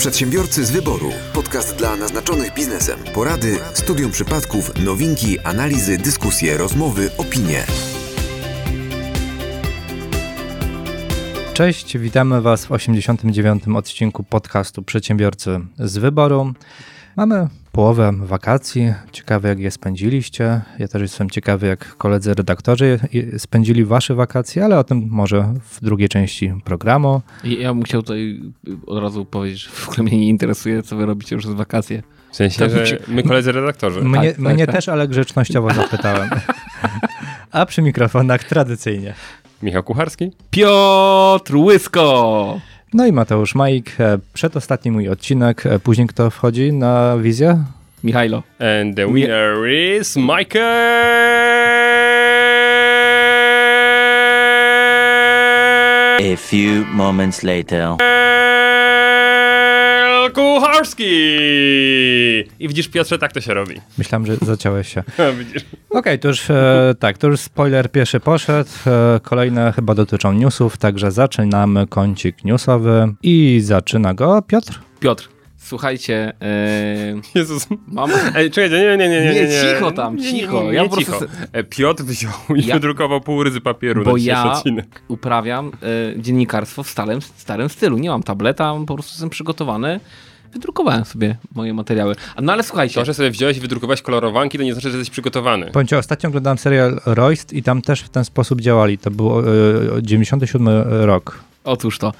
Przedsiębiorcy z wyboru. Podcast dla naznaczonych biznesem. Porady, studium przypadków, nowinki, analizy, dyskusje, rozmowy, opinie. Cześć, witamy Was w 89. odcinku podcastu Przedsiębiorcy z wyboru. Mamy połowę wakacji. Ciekawe, jak je spędziliście. Ja też jestem ciekawy, jak koledzy redaktorzy spędzili Wasze wakacje, ale o tym może w drugiej części programu. Ja bym chciał tutaj od razu powiedzieć, że w ogóle mnie nie interesuje, co Wy robicie już z wakacje. W sensie, że my koledzy redaktorzy. Mnie, tak, mnie tak, też, ale grzecznościowo zapytałem. A przy mikrofonach tradycyjnie. Michał Kucharski. Piotr Łysko. No i Mateusz Majk, e, przedostatni mój odcinek. E, później kto wchodzi na wizję? Michajlo. And the winner Mi is Michael A few moments later. Kucharski! I widzisz, Piotrze, tak to się robi. Myślałem, że zaciąłeś się. Okej, okay, to już e, tak, to już spoiler pierwszy poszedł. E, kolejne chyba dotyczą newsów, także zaczynamy kącik newsowy i zaczyna go Piotr. Piotr. Słuchajcie, yy... Jezus, mam... Ej, czekajcie, nie, nie, nie, nie, nie, nie. cicho tam, cicho. Nie, nie, ja nie cicho. Prostu... E, Piotr wziął i ja... wydrukował pół ryzy papieru Bo na ja odcinek. uprawiam y, dziennikarstwo w starym, starym stylu. Nie mam tableta, po prostu jestem przygotowany wydrukowałem sobie moje materiały. No ale słuchajcie. To, że sobie wziąłeś i wydrukowałeś kolorowanki, to nie znaczy, że jesteś przygotowany. Powiem ostatnio oglądałem serial Royst i tam też w ten sposób działali. To był e, 97 rok. Otóż to.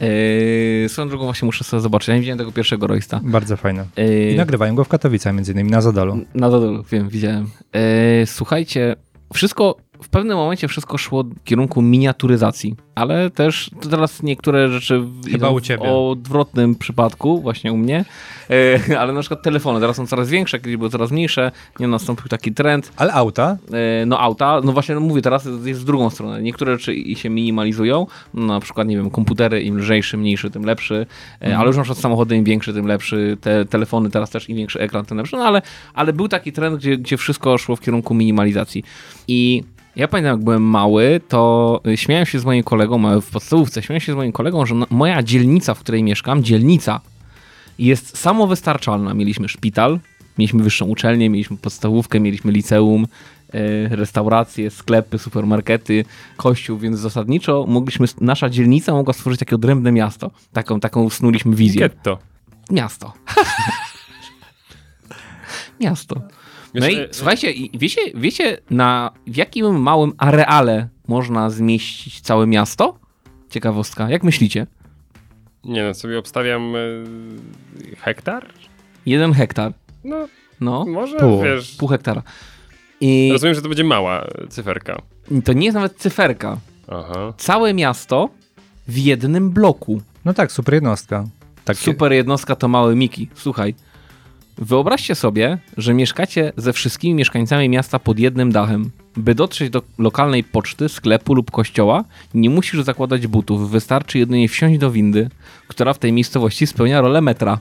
Yy, swoją drogą właśnie muszę sobie zobaczyć. Ja nie widziałem tego pierwszego Roysta. Bardzo fajne. Yy, I nagrywają go w Katowicach między innymi, na Zadolu. Na Zadolu, wiem, widziałem. Yy, słuchajcie, wszystko w pewnym momencie wszystko szło w kierunku miniaturyzacji, ale też teraz niektóre rzeczy Chyba u ciebie. o odwrotnym przypadku, właśnie u mnie, e, ale na przykład telefony teraz są coraz większe, kiedyś były coraz mniejsze, nie nastąpił taki trend. Ale auta? E, no auta, no właśnie no mówię, teraz jest w drugą stronę. Niektóre rzeczy się minimalizują, no, na przykład, nie wiem, komputery im lżejszy, mniejszy, tym lepszy, e, ale już na przykład samochody im większy, tym lepszy, te telefony teraz też im większy ekran, tym lepszy, no ale, ale był taki trend, gdzie, gdzie wszystko szło w kierunku minimalizacji. I ja pamiętam, jak byłem mały, to y, śmiałem się z moim kolegą, w podstawówce śmiałem się z moim kolegą, że moja dzielnica, w której mieszkam, dzielnica jest samowystarczalna. Mieliśmy szpital, mieliśmy wyższą uczelnię, mieliśmy podstawówkę, mieliśmy liceum, y, restauracje, sklepy, supermarkety, kościół, więc zasadniczo mogliśmy, nasza dzielnica mogła stworzyć takie odrębne miasto. Taką, taką snuliśmy wizję. Getto. Miasto. miasto. No i słuchajcie, wiecie, wiecie na w jakim małym areale można zmieścić całe miasto? Ciekawostka. Jak myślicie? Nie no, sobie obstawiam y, hektar? Jeden hektar. No, no może pół, wiesz... Pół hektara. I... Rozumiem, że to będzie mała cyferka. To nie jest nawet cyferka. Aha. Całe miasto w jednym bloku. No tak, super jednostka. Takie... Super jednostka to mały Miki. Słuchaj, Wyobraźcie sobie, że mieszkacie ze wszystkimi mieszkańcami miasta pod jednym dachem. By dotrzeć do lokalnej poczty, sklepu lub kościoła, nie musisz zakładać butów, wystarczy jedynie wsiąść do windy, która w tej miejscowości spełnia rolę metra.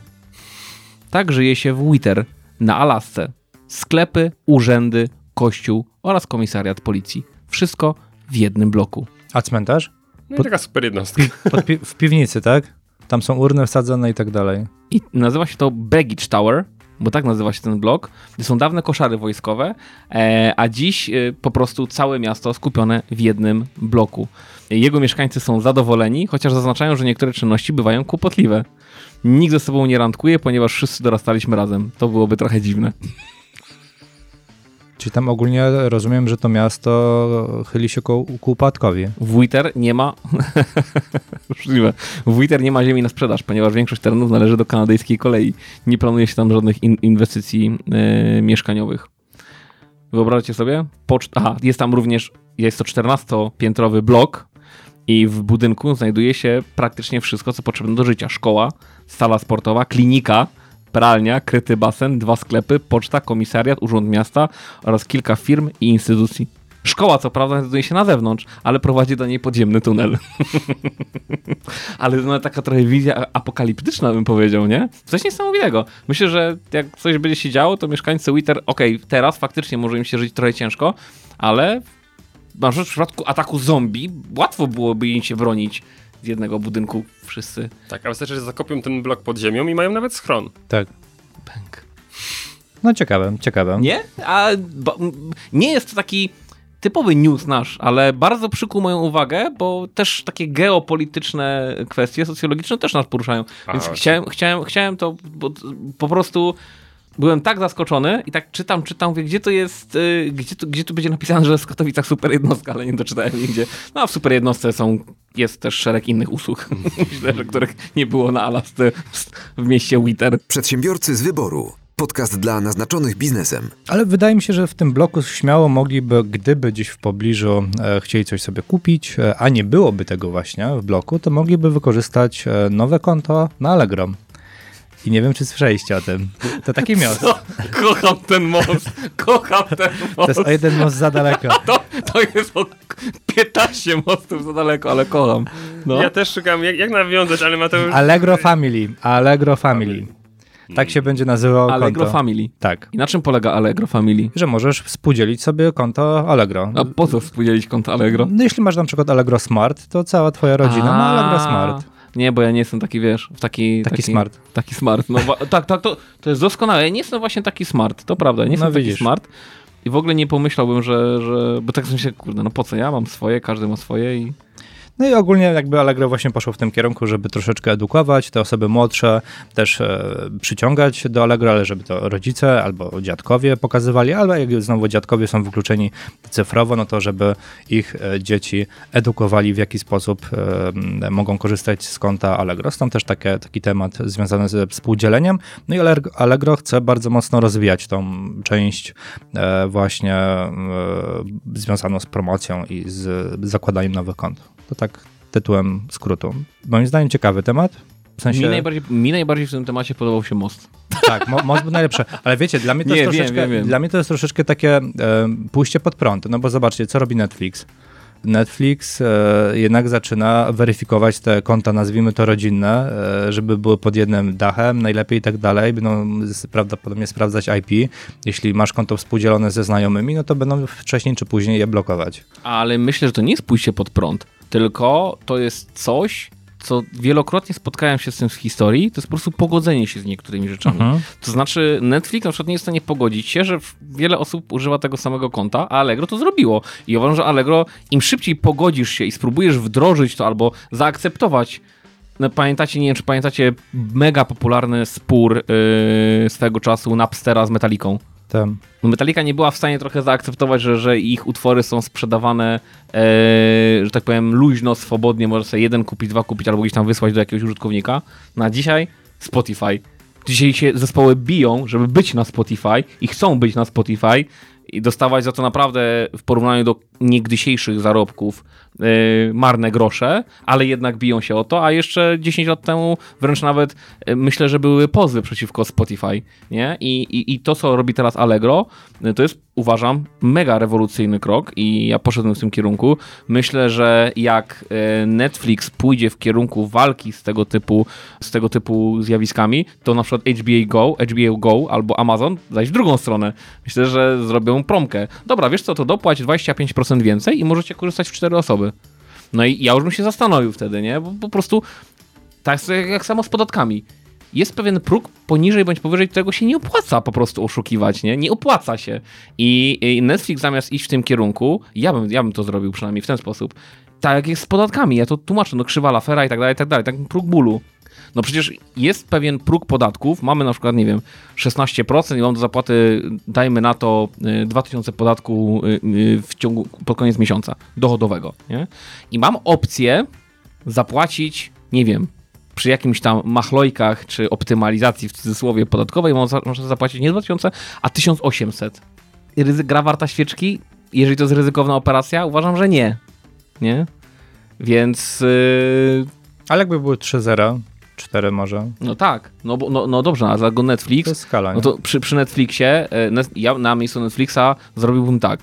Tak żyje się w Witter, na Alasce. Sklepy, urzędy, kościół oraz komisariat policji. Wszystko w jednym bloku. A cmentarz? No i taka super jednostka. Pi w piwnicy, tak? Tam są urny wsadzone i tak dalej. I nazywa się to Baggage Tower bo tak nazywa się ten blok, gdzie są dawne koszary wojskowe, e, a dziś e, po prostu całe miasto skupione w jednym bloku. Jego mieszkańcy są zadowoleni, chociaż zaznaczają, że niektóre czynności bywają kłopotliwe. Nikt ze sobą nie randkuje, ponieważ wszyscy dorastaliśmy razem. To byłoby trochę dziwne. Czyli tam ogólnie rozumiem, że to miasto chyli się ku, ku upadkowi. W Witter nie ma. Możliwe. W Witter nie ma ziemi na sprzedaż, ponieważ większość terenów należy do kanadyjskiej kolei. Nie planuje się tam żadnych in inwestycji yy, mieszkaniowych. Wyobraźcie sobie? Poczt Aha, jest tam również, jest to 14-piętrowy blok i w budynku znajduje się praktycznie wszystko, co potrzebne do życia. Szkoła, sala sportowa, klinika, pralnia, kryty basen, dwa sklepy, poczta, komisariat, urząd miasta oraz kilka firm i instytucji. Szkoła, co prawda, znajduje się na zewnątrz, ale prowadzi do niej podziemny tunel. ale no, taka trochę wizja apokaliptyczna, bym powiedział, nie? Coś niesamowitego. Myślę, że jak coś będzie się działo, to mieszkańcy Witter, okej, okay, teraz faktycznie może im się żyć trochę ciężko, ale na przykład w przypadku ataku zombie łatwo byłoby im się bronić z jednego budynku wszyscy. Tak, a wystarczy, że zakopią ten blok pod ziemią i mają nawet schron. Tak. Pęk. No ciekawe, ciekawe. Nie? A m, nie jest to taki typowy news nasz, ale bardzo przykuł moją uwagę, bo też takie geopolityczne kwestie socjologiczne też nas poruszają. A, Więc chciałem, chciałem, chciałem to, bo po prostu byłem tak zaskoczony i tak czytam, czytam, mówię, gdzie to jest, y, gdzie, tu, gdzie tu będzie napisane, że jest w Katowicach super jednostka, ale nie doczytałem nigdzie. No a w super jednostce są, jest też szereg innych usług, myślę, że których nie było na Alasce w mieście Witter. Przedsiębiorcy z wyboru. Podcast dla naznaczonych biznesem. Ale wydaje mi się, że w tym bloku śmiało mogliby, gdyby gdzieś w pobliżu e, chcieli coś sobie kupić, e, a nie byłoby tego właśnie w bloku, to mogliby wykorzystać e, nowe konto na Allegro. I nie wiem, czy słyszeliście o tym. To taki miast. Co? Kocham ten most, kocham ten To most. jest o jeden most za daleko. To, to jest o 15 mostów za daleko, ale kocham. No. Ja też szukam, jak, jak nawiązać, ale Mateusz... Allegro Family. Allegro Family. Tak się będzie nazywało Allegro konto. Family. Tak. I na czym polega Allegro Family? Że możesz współdzielić sobie konto Allegro. A po co współdzielić konto Allegro? No, jeśli masz na przykład Allegro Smart, to cała twoja rodzina ma Allegro A, Smart. Nie, bo ja nie jestem taki, wiesz, w taki... Taki smart. Taki smart. No, tak, tak, to, to jest doskonałe. Ja nie jestem właśnie taki smart, to prawda, nie jestem No taki smart. I w ogóle nie pomyślałbym, że, że... Bo tak w sensie, kurde, no po co ja mam swoje, każdy ma swoje i... No i ogólnie jakby Allegro właśnie poszło w tym kierunku, żeby troszeczkę edukować te osoby młodsze, też e, przyciągać do Allegro, ale żeby to rodzice albo dziadkowie pokazywali, albo jak znowu dziadkowie są wykluczeni cyfrowo, no to żeby ich e, dzieci edukowali w jaki sposób e, mogą korzystać z konta Allegro. Stąd też takie, taki temat związany ze współdzieleniem. No i Allegro- chce bardzo mocno rozwijać tą część właśnie związaną z promocją i z zakładaniem nowych kont. To tak tytułem skrótu. Moim zdaniem ciekawy temat. W sensie, Mi, najbardziej, mi najbardziej w tym temacie podobał się most. tak, mo, most był najlepszy, ale wiecie, dla mnie to Nie, jest troszeczkę, wiem, wiem. dla mnie to jest troszeczkę takie e, pójście pod prąd, no bo zobaczcie, co robi Netflix. Netflix e, jednak zaczyna weryfikować te konta, nazwijmy to rodzinne, e, żeby były pod jednym dachem, najlepiej i tak dalej. Będą prawdopodobnie sprawdzać IP. Jeśli masz konto współdzielone ze znajomymi, no to będą wcześniej czy później je blokować. Ale myślę, że to nie jest pójście pod prąd, tylko to jest coś, co wielokrotnie spotkałem się z tym w historii, to jest po prostu pogodzenie się z niektórymi rzeczami. Mhm. To znaczy Netflix na przykład nie jest w stanie pogodzić się, że wiele osób używa tego samego konta, a Allegro to zrobiło. I uważam, że Allegro im szybciej pogodzisz się i spróbujesz wdrożyć to albo zaakceptować no, pamiętacie, nie wiem czy pamiętacie mega popularny spór yy, swego czasu Napstera z Metaliką. Tam. No Metallica nie była w stanie trochę zaakceptować, że, że ich utwory są sprzedawane, e, że tak powiem, luźno, swobodnie. Może sobie jeden kupić, dwa kupić, albo gdzieś tam wysłać do jakiegoś użytkownika. Na dzisiaj Spotify. Dzisiaj się zespoły biją, żeby być na Spotify i chcą być na Spotify i dostawać za to naprawdę w porównaniu do niegdysiejszych zarobków marne grosze, ale jednak biją się o to, a jeszcze 10 lat temu wręcz nawet e, myślę, że były pozwy przeciwko Spotify, nie? I, i, i to, co robi teraz Allegro, e, to jest, uważam, mega rewolucyjny krok i ja poszedłem w tym kierunku. Myślę, że jak Netflix pójdzie w kierunku walki z tego typu, z tego typu zjawiskami, to na przykład HBO Go, HBO Go albo Amazon zajść w drugą stronę. Myślę, że zrobią promkę. Dobra, wiesz co, to dopłać 25% więcej i możecie korzystać w cztery osoby. No i ja już bym się zastanowił wtedy, nie? Bo po prostu tak jak, samo z podatkami. Jest pewien próg poniżej bądź powyżej którego się nie opłaca po prostu oszukiwać, nie? Nie opłaca się. I, i Netflix zamiast iść w tym kierunku, ja bym, ja bym to zrobił przynajmniej w ten sposób. Tak jak jest z podatkami, ja to tłumaczę, no krzywa lafera i tak dalej, i tak dalej, tak próg bólu. No przecież jest pewien próg podatków, mamy na przykład, nie wiem, 16% i mam do zapłaty, dajmy na to, y, 2000 podatku y, y, w ciągu, pod koniec miesiąca dochodowego, nie? I mam opcję zapłacić, nie wiem, przy jakimś tam machlojkach czy optymalizacji w cudzysłowie podatkowej mo- można zapłacić nie 2000, a 1800. I ryzy- gra warta świeczki? Jeżeli to jest ryzykowna operacja? Uważam, że nie. Nie? Więc yy, Ale jakby były 3-0, 4 może, no tak, no, no, no dobrze, a za go to Netflix, jest skala, nie? no to przy, przy Netflixie, e, ja na miejscu Netflixa zrobiłbym tak,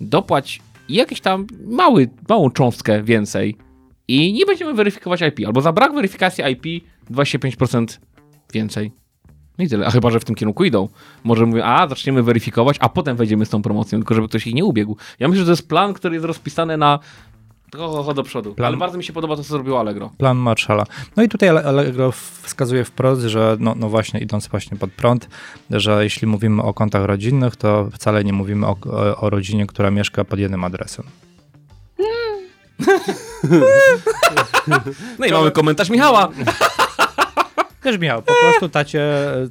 dopłać jakiś tam mały, małą cząstkę więcej i nie będziemy weryfikować IP, albo za brak weryfikacji IP 25% więcej. No i tyle, a chyba, że w tym kierunku idą. Może mówią, a zaczniemy weryfikować, a potem wejdziemy z tą promocją, tylko żeby ktoś ich nie ubiegł. Ja myślę, że to jest plan, który jest rozpisany na Ho, ho do przodu. Plan- Ale bardzo mi się podoba to, co zrobiło Allegro. Plan Marshalla. No i tutaj Allegro wskazuje wprost, że no, no właśnie idąc właśnie pod prąd, że jeśli mówimy o kontach rodzinnych, to wcale nie mówimy o, o, o rodzinie, która mieszka pod jednym adresem. No i mamy komentarz Michała. Też miał, po prostu tacie,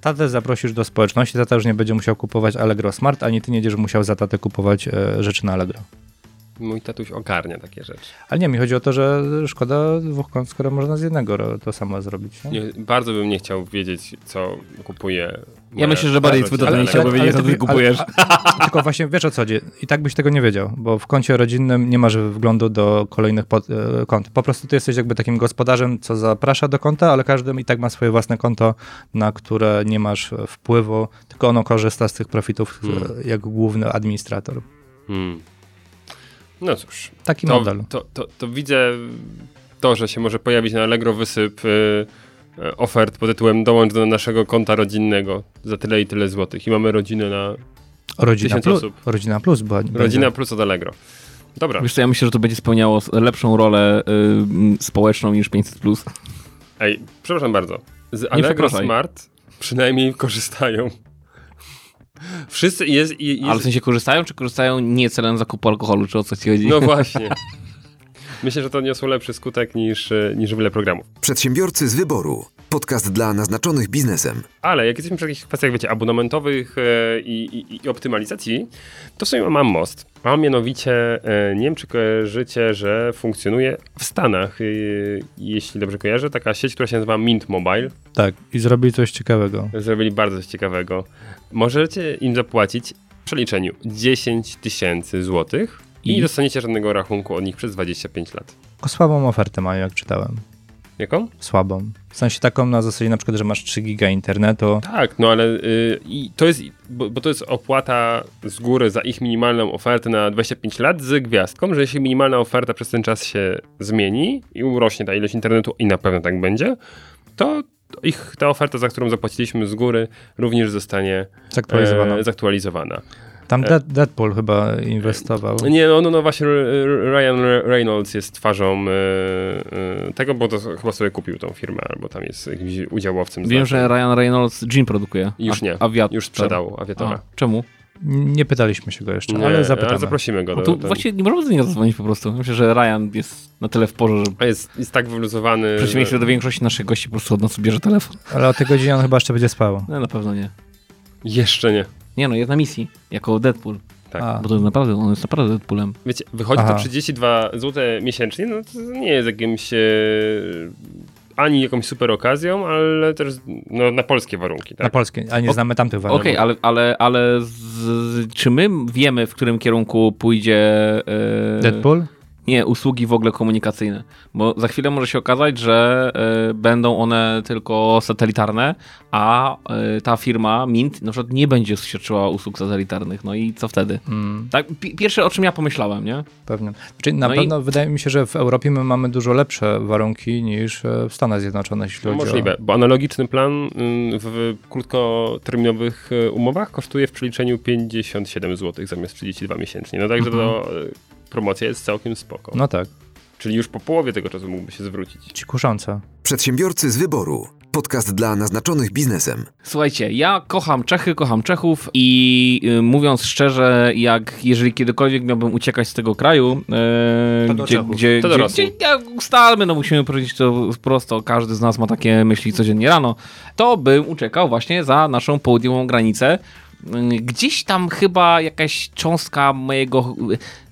tatę zaprosisz do społeczności, tata już nie będzie musiał kupować Allegro Smart, ani ty nie będziesz musiał za tatę kupować e, rzeczy na Allegro. Mój tatuś ogarnia takie rzeczy. Ale nie, mi chodzi o to, że szkoda dwóch kont, skoro można z jednego to samo zrobić. Nie? Nie, bardzo bym nie chciał wiedzieć, co kupuje. Ja myślę, że bardziej twój tata nie chciałby wiedzieć, co ty kupujesz. ale- Tylko właśnie wiesz o co chodzi. I tak byś tego nie wiedział, bo w koncie rodzinnym nie masz wglądu do kolejnych pod, e, kont. Po prostu ty jesteś jakby takim gospodarzem, co zaprasza do konta, ale każdy i tak ma swoje własne konto, na które nie masz e, wpływu, tylko ono korzysta z tych profitów e, Hmm. jako główny administrator. Hmm. No cóż, Taki to, model. to, to, to widzę to, że się może pojawić na Allegro wysyp y, y, ofert pod tytułem dołącz do naszego konta rodzinnego za tyle i tyle złotych. I mamy rodzinę na Rodzina plus, osób. rodzina plus, bo Rodzina plus od Allegro. Dobra. Wiesz co, ja myślę, że to będzie spełniało lepszą rolę y, społeczną niż 500+. Plus. Ej, przepraszam bardzo. Z Allegro. Smart przynajmniej korzystają. Wszyscy jest, i- jest Ale w sensie korzystają, czy korzystają nie celem zakupu alkoholu, czy o co ci chodzi? No właśnie. Myślę, że to niosło lepszy skutek niż, y, niż wiele programów. Przedsiębiorcy z wyboru. Podcast dla naznaczonych biznesem. Ale jak jesteśmy przy jakichś kwestiach, wiecie, abonamentowych e, i, i, i optymalizacji, to w sumie mam most. Mam mianowicie, e, nie wiem czy kojarzycie, że funkcjonuje w Stanach, e, jeśli dobrze kojarzę, taka sieć, która się nazywa Mint Mobile. Tak, i zrobili coś ciekawego. Zrobili bardzo coś ciekawego. Możecie im zapłacić w przeliczeniu 10 tysięcy złotych i I? nie dostaniecie żadnego rachunku od nich przez 25 lat. O słabą ofertę mają, jak czytałem. Jaką? Słabą. W sensie taką na zasadzie na przykład, że masz 3 giga internetu. Tak, no ale y, i to jest, bo, bo to jest opłata z góry za ich minimalną ofertę na 25 lat z gwiazdką, że jeśli minimalna oferta przez ten czas się zmieni i urośnie ta ilość internetu i na pewno tak będzie, to ich ta oferta, za którą zapłaciliśmy z góry, również zostanie Zaktualizowana. e, zaktualizowana. Tam Dead, Deadpool chyba inwestował. Nie, no, no, no właśnie Ryan Reynolds jest twarzą e, e, tego, bo to chyba sobie kupił tą firmę, albo tam jest jakimś udziałowcem. Wiem, znacznym. że Ryan Reynolds gin produkuje. Już nie. Awiator. Już sprzedał awiatora. A, czemu? Nie pytaliśmy się go jeszcze, Nie, ale zapytamy. ale zaprosimy go. No Do, to do, właściwie nie możemy do niego zadzwonić po prostu. Myślę, że Ryan jest na tyle w porze, że Jest, jest tak wyluzowany. w przeciwieństwie że- do większości naszych gości po prostu od nas bierze telefon. Ale o tej godzinie on chyba jeszcze będzie spał. No na pewno nie. Jeszcze nie. Nie no, jest na misji, jako Deadpool. Tak. Bo to jest naprawdę, on jest naprawdę Deadpoolem. Wiecie, wychodzi Aha. to 32 zł miesięcznie, no to nie jest jakimś e, ani jakąś super okazją, ale też no, na polskie warunki, na tak? polskie, a nie O- znamy tamtych Okej, warunków. ale, ale, ale z, czy my wiemy, w którym kierunku pójdzie... E, Deadpool? Nie, usługi w ogóle komunikacyjne. Bo za chwilę może się okazać, że e, będą one tylko satelitarne, a e, ta firma Mint na przykład nie będzie świadczyła usług satelitarnych. No i co wtedy? Mm, Tak, pi- pierwsze o czym ja pomyślałem, nie? pewnie. Czyli na No i- pewno wydaje mi się, że w Europie my mamy dużo lepsze warunki niż e, w Stanach Zjednoczonych, jeśli No, chodzi możliwe, bo analogiczny plan ym, w krótkoterminowych e, umowach kosztuje w przeliczeniu 57 zł zamiast 32 miesięcznie. No także to e, promocja jest całkiem spoko. No tak, Czyli już po połowie tego czasu mógłby się zwrócić. ci kuszące. Przedsiębiorcy z wyboru. Podcast dla naznaczonych biznesem. Słuchajcie, ja kocham Czechy, kocham Czechów i y, mówiąc szczerze, jak jeżeli kiedykolwiek miałbym uciekać z tego kraju, To do gdzie, Czechów. gdzie, To gdzie, gdzie jak ustalmy, no musimy powiedzieć to prosto, każdy z nas ma takie myśli codziennie rano, to bym uciekał właśnie za naszą południową granicę. Gdzieś tam chyba jakaś cząstka mojego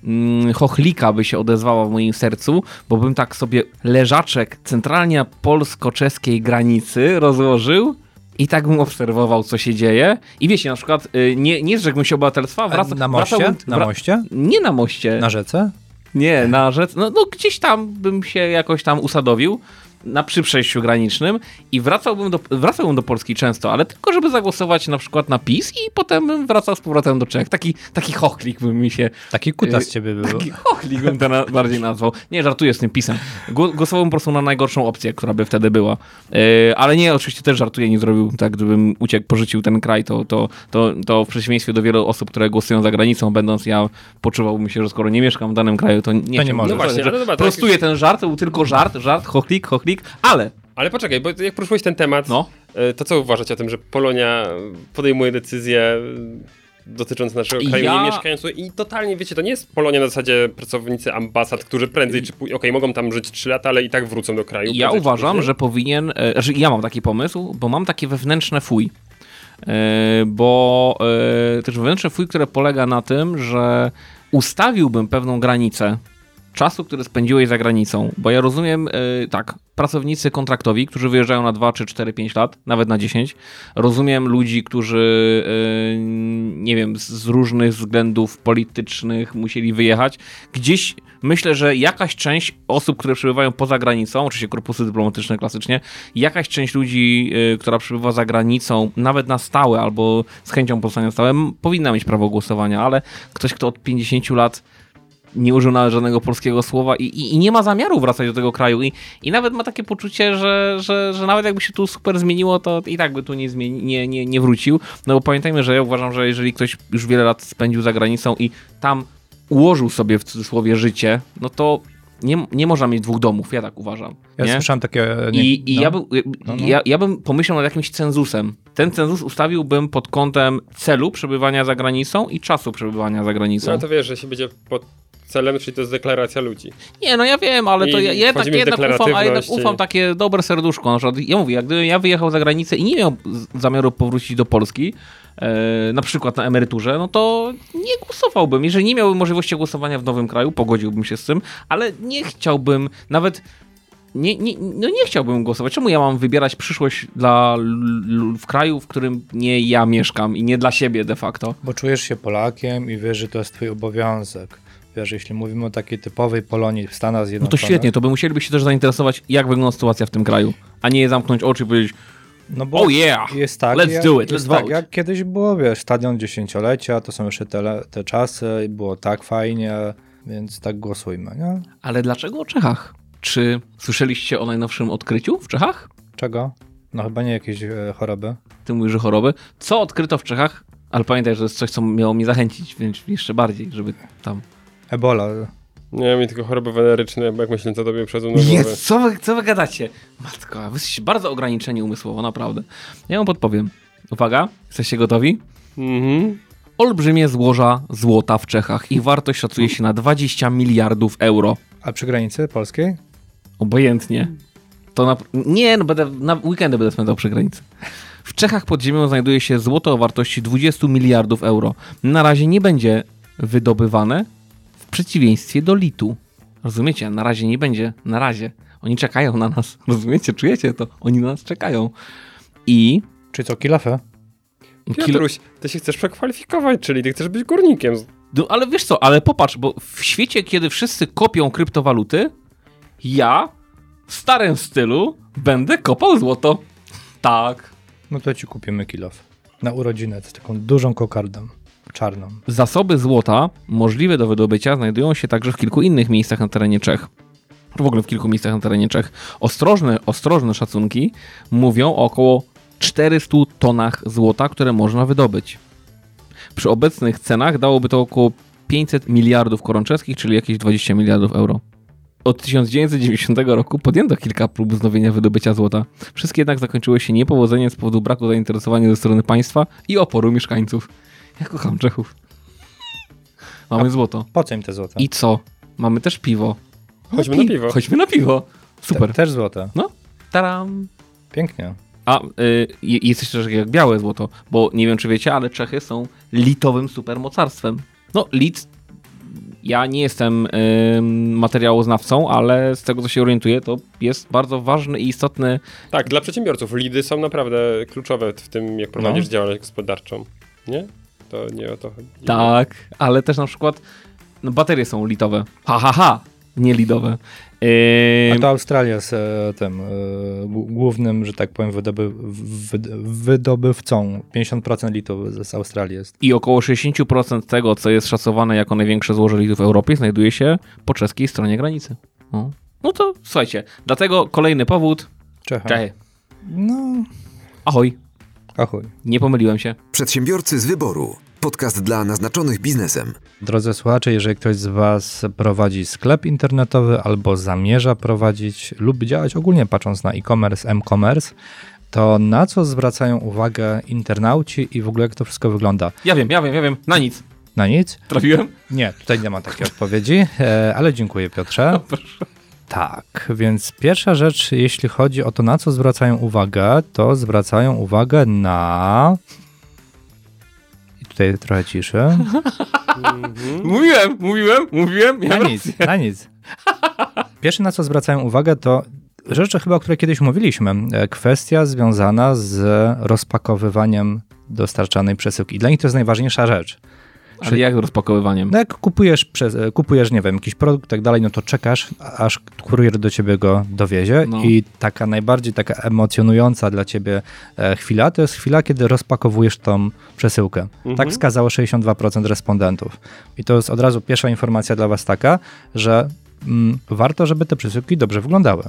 mm, chochlika by się odezwała w moim sercu, bo bym tak sobie leżaczek centralnie polsko-czeskiej granicy rozłożył i tak bym obserwował, co się dzieje. I wiecie, na przykład, y, nie, nie zrzekłbym się obywatelstwa, wraca, na moście? wracałbym- Na moście? Nie na moście. Na rzece? Nie, na rzecz. No, no gdzieś tam bym się jakoś tam usadowił. Na przy przejściu granicznym i wracałbym do, wracałbym do Polski często, ale tylko żeby zagłosować na przykład na PiS i potem bym wracał z powrotem do Czech. Taki, taki chochlik by mi się... Taki kutas Yy, ciebie był. Taki chochlik bym to na, bardziej nazwał. Nie, żartuję z tym PiSem. Gło- Głosowałbym po prostu na najgorszą opcję, która by wtedy była. Yy, ale nie, oczywiście też żartuję, nie zrobił tak, gdybym uciekł, porzucił ten kraj, to, to, to, to w przeciwieństwie do wielu osób, które głosują za granicą, będąc ja, poczuwałbym się, że skoro nie mieszkam w danym kraju, to nie, To nie możesz. No właśnie, że dobra, to Prostuję ten żart, to był tylko żart, żart, chochlik, chochlik, ale Ale poczekaj, bo jak poruszyłeś ten temat, no, e, to co uważacie o tym, że Polonia podejmuje decyzje dotyczące naszego kraju, Ja- nie mieszkając i totalnie, wiecie, to nie jest Polonia na zasadzie pracownicy ambasad, którzy prędzej czy później, okej, mogą tam żyć 3 lata, ale i tak wrócą do kraju. Ja uważam, że powinien, e, znaczy ja mam taki pomysł, bo mam takie wewnętrzne fuj. E, Bo e, też wewnętrzne fuj, które polega na tym, że ustawiłbym pewną granicę czasu, który spędziłeś za granicą. Bo ja rozumiem, e, tak, pracownicy kontraktowi, którzy wyjeżdżają na 2 czy 4, 5 lat, nawet na 10. Rozumiem ludzi, którzy, e, nie wiem, z- różnych względów politycznych musieli wyjechać. Gdzieś myślę, że jakaś część osób, które przebywają poza granicą, oczywiście korpusy dyplomatyczne klasycznie, jakaś część ludzi, y, która przebywa za granicą, nawet na stałe albo z chęcią pozostania stałe, powinna mieć prawo głosowania, ale ktoś, kto od 50 lat nie użył nawet żadnego polskiego słowa i, i, i nie ma zamiaru wracać do tego kraju i, i nawet ma takie poczucie, że, że, że nawet jakby się tu super zmieniło, to i tak by tu nie, zmieni, nie, nie, nie wrócił. No bo pamiętajmy, że ja uważam, że jeżeli ktoś już wiele lat spędził za granicą i tam ułożył sobie w cudzysłowie życie, no to nie, nie można mieć dwóch domów, ja tak uważam. Ja nie? słyszałem takie... Nie, I, i no. ja, był, No, no. Ja, ja bym pomyślał nad jakimś cenzusem. Ten cenzus ustawiłbym pod kątem celu przebywania za granicą i czasu przebywania za granicą. No to wiesz, że się będzie pod celem, czyli to jest deklaracja ludzi. Nie, no ja wiem, ale to I ja, jednak, jednak ufam, a jednak ufam takie dobre serduszko. Na przykład, ja mówię, jak gdybym ja wyjechał za granicę i nie miał zamiaru powrócić do Polski, e, na przykład na emeryturze, no to nie głosowałbym. Jeżeli nie miałbym możliwości głosowania w nowym kraju, pogodziłbym się z tym, ale nie chciałbym nawet nie, nie, no nie chciałbym głosować. Czemu ja mam wybierać przyszłość dla l- l- w kraju, w którym nie ja mieszkam i nie dla siebie de facto? Bo czujesz się Polakiem i wiesz, że to jest twój obowiązek. Wiesz, jeśli mówimy o takiej typowej Polonii w Stanach No Zjednoczonych... to świetnie, to by musieliby się też zainteresować, jak wygląda sytuacja w tym kraju, a nie zamknąć oczy i powiedzieć, No bo oh yeah, jest tak, let's jak, do it, let's tak vote. jak kiedyś było, wiesz, stadion dziesięciolecia, to są jeszcze te, te czasy i było tak fajnie, więc tak głosujmy, nie? Ale dlaczego o Czechach? Czy słyszeliście o najnowszym odkryciu w Czechach? Czego? No chyba nie jakieś e, choroby. Ty mówisz, że choroby. Co odkryto w Czechach? Ale pamiętaj, że to jest coś, co miało mnie zachęcić, więc jeszcze bardziej, żeby tam... Ebola. Nie wiem, mi tylko choroby weneryczne, jak myślę, co tobie przychodzą na głowę. Jest, co wy, co wy gadacie? Matko, wy jesteście bardzo ograniczeni umysłowo, naprawdę. Ja wam podpowiem. Uwaga, jesteście gotowi? Mhm. Olbrzymie złoża złota w Czechach. Ich wartość szacuje się na 20 miliardów euro. A przy granicy polskiej? Obojętnie. To na... Nie, no będę, na weekendy będę spędzał przy granicy. W Czechach pod ziemią znajduje się złoto o wartości 20 miliardów euro. Na razie nie będzie wydobywane przeciwieństwie do litu. Rozumiecie? Na razie nie będzie. Na razie. Oni czekają na nas. Rozumiecie? Czujecie to? Oni na nas czekają. I... Czy co, kilafę? Piotruś, ty się chcesz przekwalifikować, czyli ty chcesz być górnikiem. No, ale wiesz co, ale popatrz, bo w świecie, kiedy wszyscy kopią kryptowaluty, ja w starym stylu będę kopał złoto. Tak. No to ci kupimy kilaf. Na urodzinę z taką dużą kokardą. Czarną. Zasoby złota możliwe do wydobycia znajdują się także w kilku innych miejscach na terenie Czech. W ogóle w kilku miejscach na terenie Czech. Ostrożne, ostrożne szacunki mówią o około 400 tonach złota, które można wydobyć. Przy obecnych cenach dałoby to około 500 miliardów koron czeskich, czyli jakieś 20 miliardów euro. Od 1990 roku podjęto kilka prób wznowienia wydobycia złota. Wszystkie jednak zakończyły się niepowodzeniem z powodu braku zainteresowania ze strony państwa i oporu mieszkańców. Ja kocham Czechów. Mamy złoto. Po co im te złote? I co? Mamy też piwo. Chodźmy na piwo. Chodźmy na piwo. Super. Te, też złote. Taram. Pięknie. A, y, jest jeszcze coś jak białe złoto, bo nie wiem czy wiecie, ale Czechy są litowym supermocarstwem. No, lit, ja nie jestem y, materiałoznawcą, ale z tego co się orientuję, to jest bardzo ważny i istotny. Tak, dla przedsiębiorców lidy są naprawdę kluczowe w tym, jak prowadzisz No. działalność gospodarczą. Nie? To nie o to chodzi. Tak, ale też na przykład no, baterie są litowe. Ha, ha, ha. nie lidowe. Yy, A to Australia z e, tym e, głównym, że tak powiem, wydoby, wyd- wydobywcą. 50% litów z Australii jest. I około 60% tego, co jest szacowane jako największe złoże litu w Europie, znajduje się po czeskiej stronie granicy. No, no to słuchajcie, dlatego kolejny powód. Czecha. Czechy. No, Ahoj, ahoj. nie pomyliłem się. Przedsiębiorcy z wyboru. Podcast dla naznaczonych biznesem. Drodzy słuchacze, jeżeli ktoś z Was prowadzi sklep internetowy albo zamierza prowadzić lub działać ogólnie patrząc na e-commerce, m-commerce, to na co zwracają uwagę internauci i w ogóle jak to wszystko wygląda? Ja wiem, ja wiem, ja wiem. Na nic. Na nic? Trafiłem? Nie, tutaj nie ma takiej odpowiedzi, e, ale dziękuję Piotrze. Tak, więc pierwsza rzecz, jeśli chodzi o to, na co zwracają uwagę, to zwracają uwagę na. I tutaj trochę ciszy. Mówiłem, mówiłem, mówiłem. Na nic, na nic. Pierwsze, na co zwracają uwagę, to rzeczy chyba, o której kiedyś mówiliśmy. E, Kwestia związana z rozpakowywaniem dostarczanej przesyłki. Dla nich to jest najważniejsza rzecz. Ale jak z rozpakowywaniem? No jak kupujesz, przez, e, kupujesz, nie wiem, jakiś produkt i tak dalej, no to czekasz, aż kurier do ciebie go dowiezie No. i taka najbardziej taka emocjonująca dla ciebie e, chwila, to jest chwila, kiedy rozpakowujesz tą przesyłkę. Tak wskazało 62% respondentów. I to jest od razu pierwsza informacja dla was taka, że mm, warto, żeby te przesyłki dobrze wyglądały.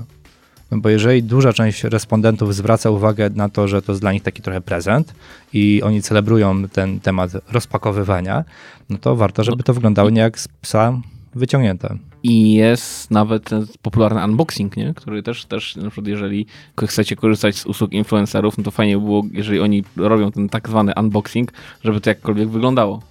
No bo jeżeli duża część respondentów zwraca uwagę na to, że to jest dla nich taki trochę prezent i oni celebrują ten temat rozpakowywania, no to warto, żeby to wyglądało nie jak z psa wyciągnięte. I jest nawet ten popularny unboxing, nie? który też, też na przykład jeżeli chcecie korzystać z usług influencerów, no to fajnie by było, jeżeli oni robią ten tak zwany unboxing, żeby to jakkolwiek wyglądało.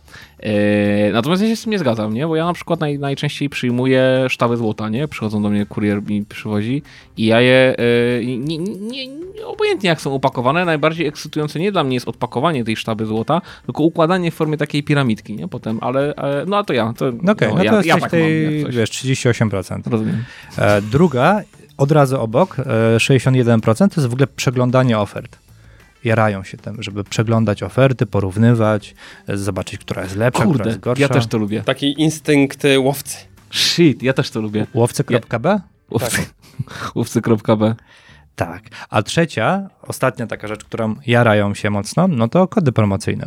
Eee, natomiast ja się z tym nie zgadzam, nie? bo ja na przykład naj, najczęściej przyjmuję sztaby złota, nie? przychodzą do mnie, kurier mi przywozi i ja je e, nie, nie, nie, obojętnie jak są upakowane, najbardziej ekscytujące nie dla mnie jest odpakowanie tej sztaby złota, tylko układanie w formie takiej piramidki, nie? Potem, ale, ale no a to ja. To, No okej, no, ja, to ja jesteś tak tej, mam, wiesz, 38%. Rozumiem. E, druga, od razu obok, e, 61% to jest w ogóle przeglądanie ofert. Jarają się tym, żeby przeglądać oferty, porównywać, zobaczyć, która jest lepsza, która Kurde, jest gorsza. ja też to lubię. Taki instynkt y, łowcy. Shit, ja też to lubię. Łowcy.b? Łowcy, łowcy.b. Tak. A trzecia, ostatnia taka rzecz, którą jarają się mocno, no to kody promocyjne.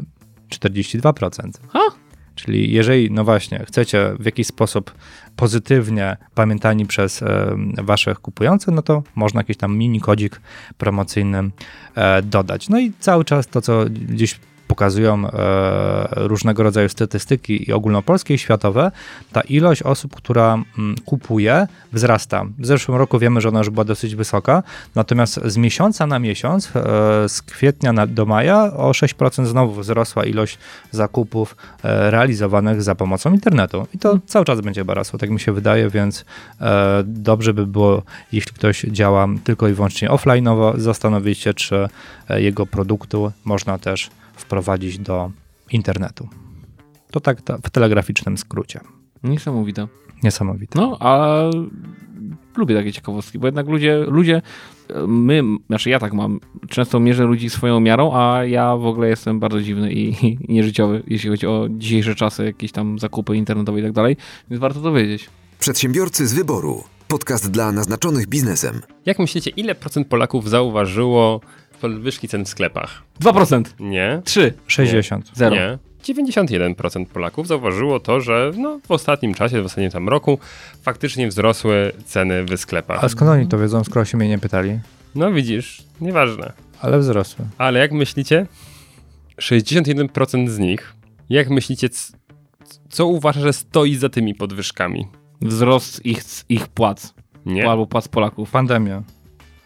42%. Ha? Czyli jeżeli, no właśnie, chcecie w jakiś sposób pozytywnie pamiętani przez e, waszych kupujących, no to można jakiś tam mini kodzik promocyjny e, dodać. No i cały czas to, co gdzieś pokazują e, różnego rodzaju statystyki i ogólnopolskie i światowe, ta ilość osób, która mm, kupuje, wzrasta. W zeszłym roku wiemy, że ona już była dosyć wysoka, natomiast z miesiąca na miesiąc, e, z kwietnia do maja o 6% znowu wzrosła ilość zakupów e, realizowanych za pomocą internetu. I to cały czas będzie chyba rosło, tak mi się wydaje, więc dobrze by było, jeśli ktoś działa tylko i wyłącznie offline'owo, zastanowić się, czy jego produktu można też wprowadzić do internetu. To tak ta- w telegraficznym skrócie. Niesamowite. Niesamowite. No, a lubię takie ciekawostki, bo jednak ludzie, ludzie, my, znaczy ja tak mam, często mierzę ludzi swoją miarą, a ja w ogóle jestem bardzo dziwny i, i nieżyciowy, jeśli chodzi o dzisiejsze czasy, jakieś tam zakupy internetowe i tak dalej, więc warto to wiedzieć. Przedsiębiorcy z wyboru. Podcast dla naznaczonych biznesem. Jak myślicie, ile procent Polaków zauważyło podwyżki cen w sklepach? 2%, Nie. 3, 60. 0. Nie. 91% Polaków zauważyło to, że no, w ostatnim czasie, w ostatnim tam roku faktycznie wzrosły ceny w sklepach. A skąd oni to wiedzą, skoro się mnie nie pytali? No widzisz, nieważne. Ale wzrosły. Ale jak myślicie, 61% z nich, jak myślicie, co uważa, że stoi za tymi podwyżkami? Wzrost ich, ich płac, Nie? albo płac Polaków. Pandemia.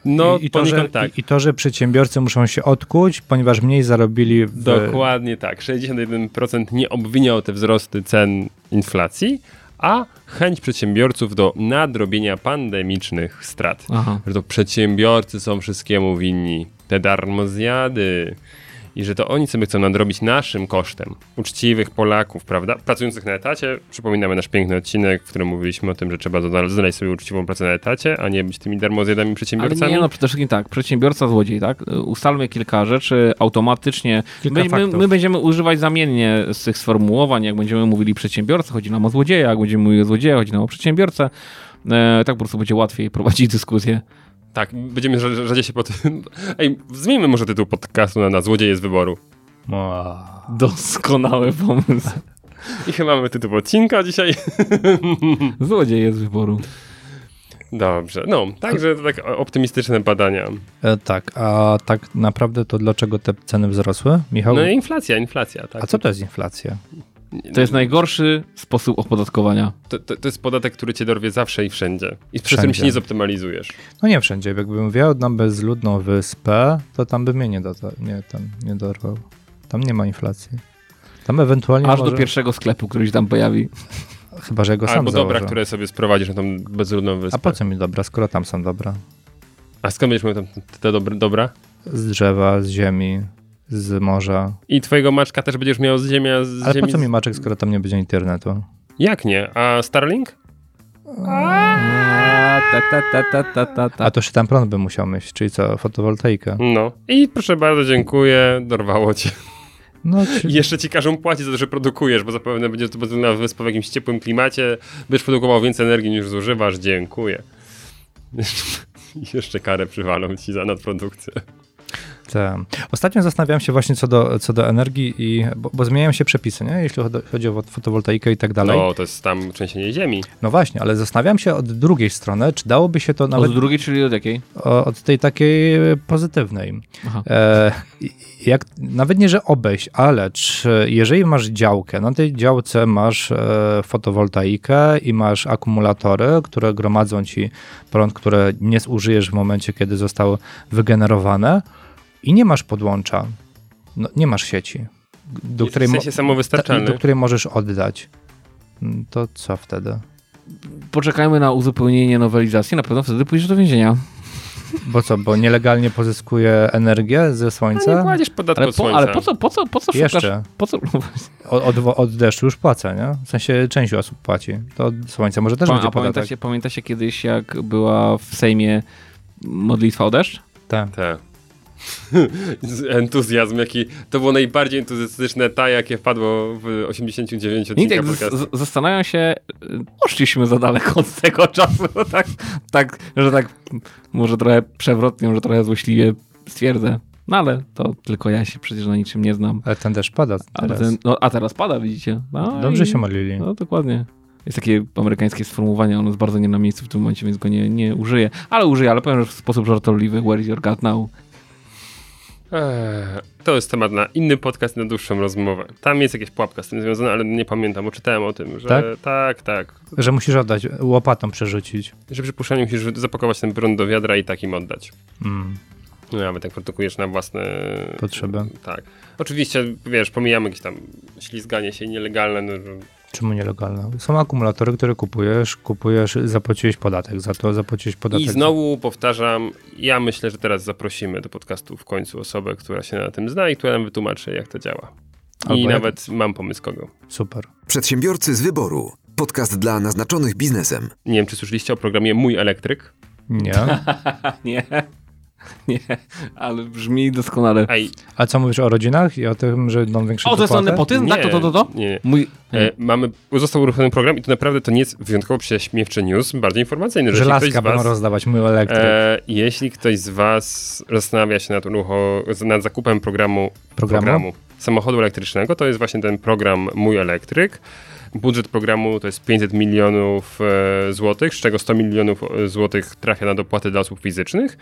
No, I, i, to, że, tak. i, I to, że przedsiębiorcy muszą się odkuć, ponieważ mniej zarobili w... Dokładnie tak. 61% nie obwiniał te wzrosty cen inflacji, a chęć przedsiębiorców do nadrobienia pandemicznych strat. Aha. Że to przedsiębiorcy są wszystkiemu winni. Te darmozjady. I że to oni sobie chcą nadrobić naszym kosztem. Uczciwych Polaków, prawda? Pracujących na etacie. Przypominamy nasz piękny odcinek, w którym mówiliśmy o tym, że trzeba znaleźć sobie uczciwą pracę na etacie, a nie być tymi darmozjadami Ale przedsiębiorcami. nie, no przede wszystkim tak, przedsiębiorca, złodziej, tak? Ustalmy kilka rzeczy automatycznie. Kilka My, my, faktów. my będziemy używać zamiennie z tych sformułowań, jak będziemy mówili przedsiębiorca, chodzi nam o złodzieja, jak będziemy mówili o złodzieja, chodzi nam o przedsiębiorcę. E, tak po prostu będzie łatwiej prowadzić dyskusję. Tak, będziemy rza- rzadziej się po tym... Ej, zmieńmy może tytuł podcastu na, na Złodzieje z wyboru. Ła. Doskonały pomysł. I chyba mamy tytuł odcinka dzisiaj. Złodzieje z wyboru. Dobrze, no, także to tak optymistyczne badania. E, tak, a tak naprawdę to dlaczego te ceny wzrosły, Michał? No i inflacja, inflacja, tak. A co to jest inflacja? To jest najgorszy sposób opodatkowania. To, to, to jest podatek, który cię dorwie zawsze i wszędzie. I przez tym się nie zoptymalizujesz. No nie wszędzie. Jakbym wjechał na bezludną wyspę, to tam by mnie nie, do, nie, tam, nie dorwał. Tam nie ma inflacji. Tam ewentualnie Aż może, do pierwszego sklepu, który się tam pojawi. Chyba, że go sam Albo dobra, założę. które sobie sprowadzisz na tą bezludną wyspę. A po co mi dobra, skoro tam są dobra? A skąd będziesz miał tam te dobra? Z drzewa, z ziemi, z morza. I twojego maczka też będziesz miał z ziemia, z Ale ziemi... po co mi maczek, skoro tam nie będzie internetu? Jak nie? A Starlink? A, ta, ta, ta. A to się tam prąd by musiał mieć, czyli co, fotowoltaika. No. I proszę bardzo, dziękuję, dorwało cię. No, czy... jeszcze ci każą płacić za to, że produkujesz, bo zapewne będzie to bezludna wyspa w jakimś ciepłym klimacie, będziesz produkował więcej energii niż zużywasz, dziękuję. Jeszcze karę przywalą ci za nadprodukcję. Te. Ostatnio zastanawiałem się właśnie co do, co do energii, i, bo, bo zmieniają się przepisy, nie? jeśli chodzi- o fotowoltaikę i tak dalej. No, to jest tam trzęsienie ziemi. No właśnie, ale zastanawiam się od drugiej strony, czy dałoby się to nawet Od drugiej, czyli od jakiej? o- od tej takiej pozytywnej. Aha. E, jak, nawet nie, że obejść, ale czy, jeżeli masz działkę, na tej działce masz e, fotowoltaikę i masz akumulatory, które gromadzą ci prąd, które nie zużyjesz w momencie, kiedy zostało wygenerowane i nie masz podłącza, no, nie masz sieci, do której, w sensie ta, samowystarczalny. do której możesz oddać. Mm, To co wtedy? Poczekajmy na uzupełnienie nowelizacji, na pewno wtedy pójdziesz do więzienia. Bo co, bo nielegalnie pozyskuje energię ze No, nie słońca? kładziesz podatku Ale od po, słońca. ale po co, po co, po co szukasz? Jeszcze. Po co? Od, od, od deszczu już płacę, nie? W sensie część osób płaci. To od słońca może też Pa, będzie a podatek. pamiętacie, pamiętacie kiedyś, jak była w Sejmie modlitwa o deszcz? Tak. Tak. Entuzjazm, jaki. To było najbardziej entuzjastyczne ta, jakie wpadło w 89 Nikt odcinkach podcastu. zastanawiam się, y, poszliśmy za daleko od tego czasu, tak, tak, że tak może trochę przewrotnie, może trochę złośliwie stwierdzę. No ale to tylko ja się przecież na niczym nie znam. Ale ten deszcz pada teraz. ten, no, a teraz pada, widzicie? No, Dobrze i- się modlili. No dokładnie. Jest takie amerykańskie sformułowanie, ono jest bardzo nie na miejscu w tym momencie, więc go nie, nie użyję. Ale użyję, ale powiem że w sposób żartobliwy. Where is your God now? Eee, To jest temat na inny podcast, na dłuższą rozmowę. Tam jest jakaś pułapka z tym związana, ale nie pamiętam, bo czytałem o tym, że Tak? tak, tak. Że musisz oddać, łopatą przerzucić. Że przy puszczaniu musisz zapakować ten prąd do wiadra i takim oddać. Mm. No nawet jak produkujesz na własne Potrzeby. Tak. Oczywiście, wiesz, pomijamy jakieś tam ślizganie się nielegalne, no, Czemu nielegalne? Są akumulatory, które kupujesz, kupujesz, zapłaciłeś podatek za to, zapłaciłeś podatek. I znowu powtarzam, ja myślę, że teraz zaprosimy do podcastu w końcu osobę, która się na tym zna i która nam wytłumaczy, jak to działa. I Albo jak- nawet mam pomysł kogo. Super. Przedsiębiorcy z wyboru. Podcast dla naznaczonych biznesem. Nie wiem, czy słyszeliście o programie Mój Elektryk. Nie. nie, nie, ale brzmi doskonale. Ej, A co mówisz o rodzinach i o tym, że będą większe O, to jest nepotyzm? Tak, to, to, to, to? Nie. Mój... E, mamy, został uruchomiony program i to naprawdę to nie jest wyjątkowo prześmiewczy news, bardziej informacyjny. że ktoś Żelazka z będą was- rozdawać, mój elektryk. E, jeśli ktoś z Was zastanawia się nad, urucho- nad zakupem programu, Programu? samochodu elektrycznego, to jest właśnie ten program Mój Elektryk. Budżet programu to jest 500 milionów e, złotych, z czego 100 milionów e, złotych trafia na dopłaty dla osób fizycznych.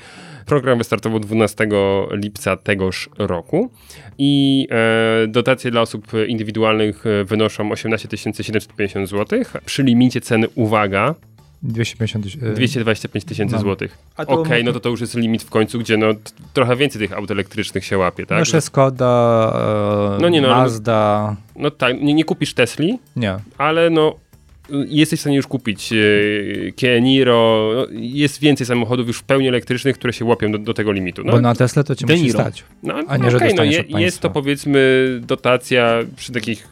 Program wystartował 12 lipca tegoż roku i e, dotacje dla osób indywidualnych wynoszą 18 750 zł. Przy limicie ceny, uwaga, 250 tysięcy. 225 tysięcy no. złotych. A Okej, to- no to to już jest limit w końcu, gdzie no trochę więcej tych aut elektrycznych się łapie, tak? No jeszcze Skoda, e, No nie, no, ale- Mazda. No tak, nie, nie kupisz Tesli, Nie. ale no jesteś w stanie już kupić e, Kia Niro, no, jest więcej samochodów już w pełni elektrycznych, które się łapią do, do tego limitu. No, Bo na Tesla to ci De musi stać. no, a nie, że okej, no je, jest to powiedzmy dotacja przy takich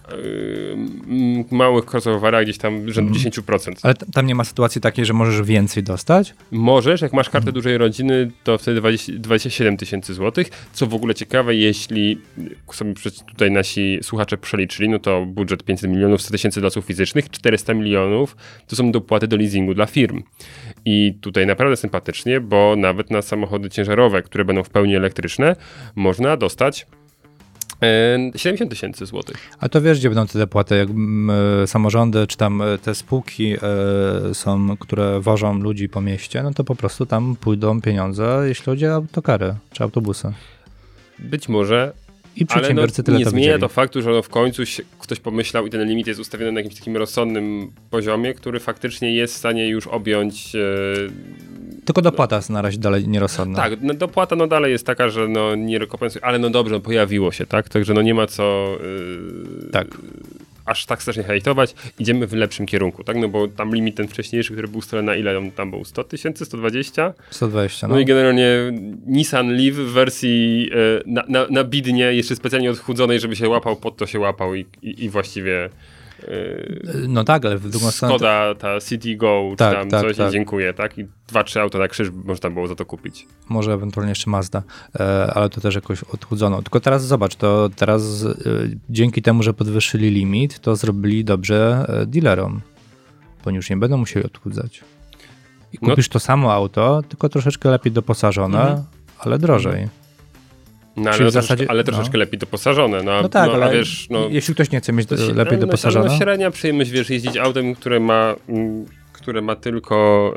m, małych crossoverach gdzieś tam rzędu Mhm. 10%. Ale tam nie ma sytuacji takiej, że możesz więcej dostać. Możesz, jak masz kartę dużej rodziny, to wtedy 20, 27 tysięcy złotych. Co w ogóle ciekawe, jeśli sobie tutaj nasi słuchacze przeliczyli, no to budżet 500 milionów, 100 tysięcy dla osób fizycznych, 400 milionów milionów to są dopłaty do leasingu dla firm. I tutaj naprawdę sympatycznie, bo nawet na samochody ciężarowe, które będą w pełni elektryczne, można dostać e, 70 tysięcy złotych. A to wiesz, gdzie będą te dopłaty, jak e, samorządy, czy tam e, te spółki e, są, które wożą ludzi po mieście, no to po prostu tam pójdą pieniądze, jeśli chodzi o autokary, czy autobusy. Być może I Ale no, przedsiębiorcy tyle nie to zmienia to faktu, że no w końcu się ktoś pomyślał i ten limit jest ustawiony na jakimś takim rozsądnym poziomie, który faktycznie jest w stanie już objąć. E, Tylko dopłata jest na razie dalej nierozsądna. tak, no, dopłata no dalej jest taka, że no nie rekompensuje, ale no dobrze, no pojawiło się, tak? Także no nie ma co e, Tak. Aż tak strasznie hejtować. Idziemy w lepszym kierunku, tak? No bo tam limit ten wcześniejszy, który był ustalony na ile on tam był? 100 tysięcy, 120? 120, No. no. i generalnie Nissan Leaf w wersji e, na, na, na bidnie, jeszcze specjalnie odchudzonej, żeby się łapał, pod to się łapał i, i, i właściwie No tak, ale w drugą stronę... Skoda, ta City Go, czy Tak, tam tak, coś tak. dziękuję, tak? I dwa, trzy auta na krzyż można było za to kupić. może ewentualnie jeszcze Mazda, e, ale to też jakoś odchudzono. Tylko teraz zobacz, to teraz e, dzięki temu, że podwyższyli limit, to zrobili dobrze e, dealerom, bo już nie będą musieli odchudzać. I No- kupisz to samo auto, tylko troszeczkę lepiej doposażone, Mhm. ale drożej. No, ale, w troszeczkę, zasadzie- ale no. troszeczkę lepiej doposażone. No, No tak, no, ale a wiesz, no, jeśli ktoś nie chce mieć do, lepiej ale no, doposażone, No, średnia przyjemność, wiesz, jeździć autem, które ma, mm, które ma tylko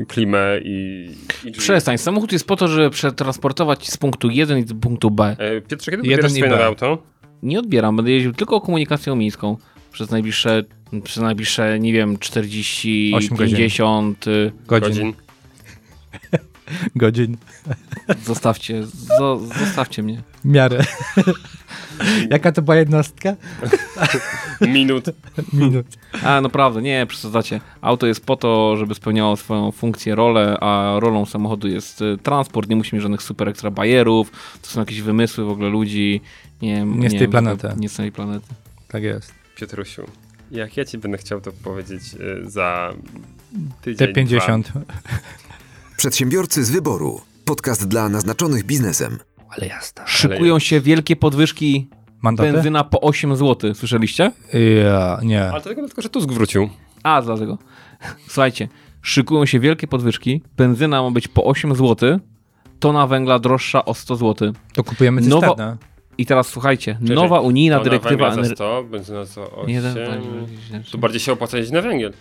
e, klimę i, i. Przestań, samochód jest po to, żeby przetransportować z punktu 1 do punktu B. E, Piotrze, kiedy i swoje nowe auto? Nie odbieram, będę jeździł tylko komunikacją miejską. Przez najbliższe, przez najbliższe, nie wiem, 40, Osiem godzin. 50. y, godzin, Godzin. godzin, Zostawcie, zo, zostawcie mnie. miarę. Jaka to była jednostka? Minut. Minut. A, naprawdę, nie, przesadzacie. Auto jest po to, żeby spełniało swoją funkcję, rolę, a rolą samochodu jest y, transport, nie musi mieć żadnych super ekstra bajerów, to są jakieś wymysły w ogóle ludzi. Nie, Nie z tej wiem, planety. Nie z tej planety. Tak jest. Piotrusiu, jak ja ci będę chciał to powiedzieć e, za tydzień, Te 50. Przedsiębiorcy z wyboru. Podcast dla naznaczonych biznesem. Ale jasna. Szykują się wielkie podwyżki Mandaty? benzyna po 8 zł, słyszeliście? Ja, nie. Ale to tylko dlatego, że Tusk wrócił. A, dlatego. Słuchajcie, szykują się wielkie podwyżki, benzyna ma być po 8 zł, tona węgla droższa o 100 zł. To kupujemy cysternę. I teraz słuchajcie, Czekaj, nowa unijna Tona dyrektywa... węgla za ener- 100, benzyna za 8. Nie, To bardziej się opłaca jeździć na węgiel.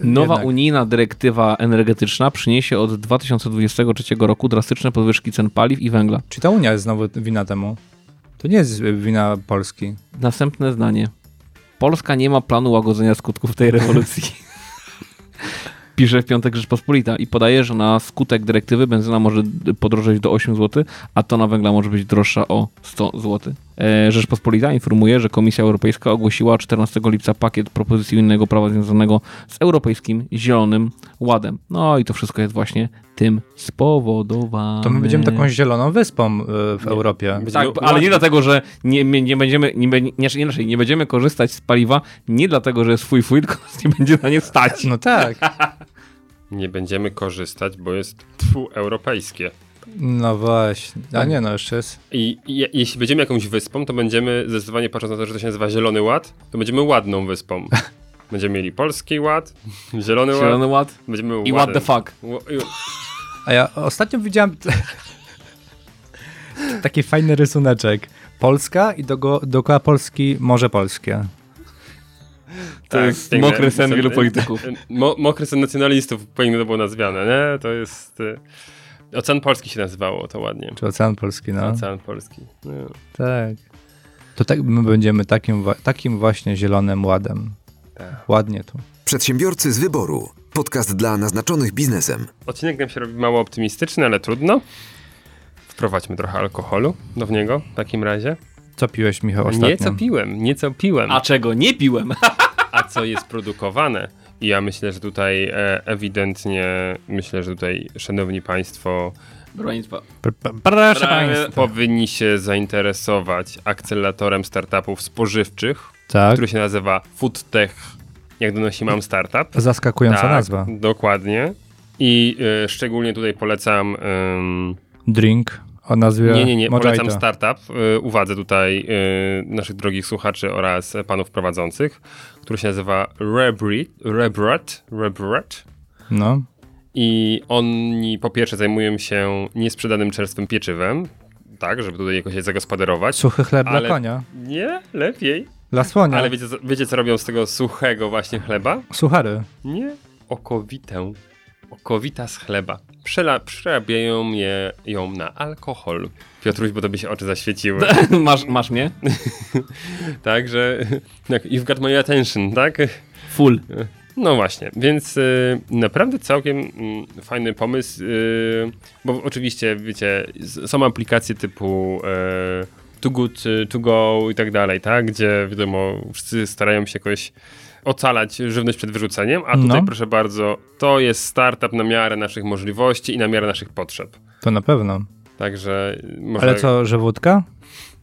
Nowa Jednak. unijna dyrektywa energetyczna przyniesie od 2023 roku drastyczne podwyżki cen paliw i węgla. Czy ta Unia jest znowu wina temu? To nie jest wina Polski. Następne zdanie. Polska nie ma planu łagodzenia skutków tej rewolucji. Pisze w piątek Rzeczpospolita i podaje, że na skutek dyrektywy benzyna może podrożeć do 8 zł, a tona węgla może być droższa o 100 zł. E, Rzeczpospolita informuje, że Komisja Europejska ogłosiła 14 lipca pakiet propozycji unijnego prawa związanego z Europejskim Zielonym Ładem. No i to wszystko jest właśnie tym spowodowane. To my będziemy taką zieloną wyspą y, w Europie. Będziemy Tak, ale nie dlatego, że nie, nie, nie będziemy, nie, be- nie, nie, inaczej, nie będziemy korzystać z paliwa, nie dlatego, że jest fuj fuj, tylko nie będzie na nie stać. No tak. Nie będziemy korzystać, bo jest tfu europejskie. No właśnie. A nie, no jeszcze jest. I je, jeśli będziemy jakąś wyspą, to będziemy, zdecydowanie patrząc na to, że to się nazywa Zielony Ład, to będziemy ładną wyspą. Będziemy mieli Polski Ład, Zielony, Zielony Ład, ład będziemy i what the fuck. I- A ja ostatnio widziałem taki fajny rysuneczek. Polska i dogo- dookoła Polski Morze Polskie. To Tak, jest piękne. mokry sen wielu polityków. Mo, mokry sen nacjonalistów powinno to było nazwane, nie? To jest... y, Ocean Polski się nazywało, to ładnie. Czy Ocean Polski, no. Ocean Polski. No. Tak. To tak my będziemy takim, takim właśnie zielonym ładem. Tak. Ładnie tu. Przedsiębiorcy z wyboru. Podcast dla naznaczonych biznesem. Odcinek nam się robi mało optymistyczny, ale trudno. Wprowadźmy trochę alkoholu do w niego w takim razie. Co piłeś, Michał, ostatnio? Nie co piłem, nie co piłem, A a, czego nie piłem? co jest produkowane. I ja myślę, że tutaj e, ewidentnie, myślę, że tutaj, szanowni państwo, Proszę Państwa. powinni się zainteresować akceleratorem startupów spożywczych, Tak, który się nazywa FoodTech, jak donosi Mam Startup. zaskakująca tak, nazwa. Dokładnie. I e, szczególnie tutaj polecam Drink o nazwie Nie, nie, nie, Mojito. polecam startup. Y, uwadze tutaj y, naszych drogich słuchaczy oraz panów prowadzących, który się nazywa Rebrit, Rebrat, Rebrat. No. I oni po pierwsze zajmują się niesprzedanym czerstwym pieczywem, tak, żeby tutaj jakoś je zagospodarować. Suchy chleb Ale- dla konia. Nie, lepiej. Dla słonia. Ale wiecie, wiecie, co robią z tego suchego właśnie chleba? Suchary. Nie, okowitę. Okowita z chleba. Przela, przerabiają je, ją na alkohol. Piotruś, bo to by się oczy zaświeciły. masz, masz mnie? Także, tak, you've got my attention, tak? Full. No właśnie, więc y, naprawdę całkiem mm, fajny pomysł, y, bo oczywiście, wiecie, są aplikacje typu y, Too Good y, To Go i tak dalej, tak? Gdzie wiadomo, wszyscy starają się jakoś ocalać żywność przed wyrzuceniem, a tutaj No. proszę bardzo, to jest startup na miarę naszych możliwości i na miarę naszych potrzeb. To na pewno. Także może... Ale co, że wódka?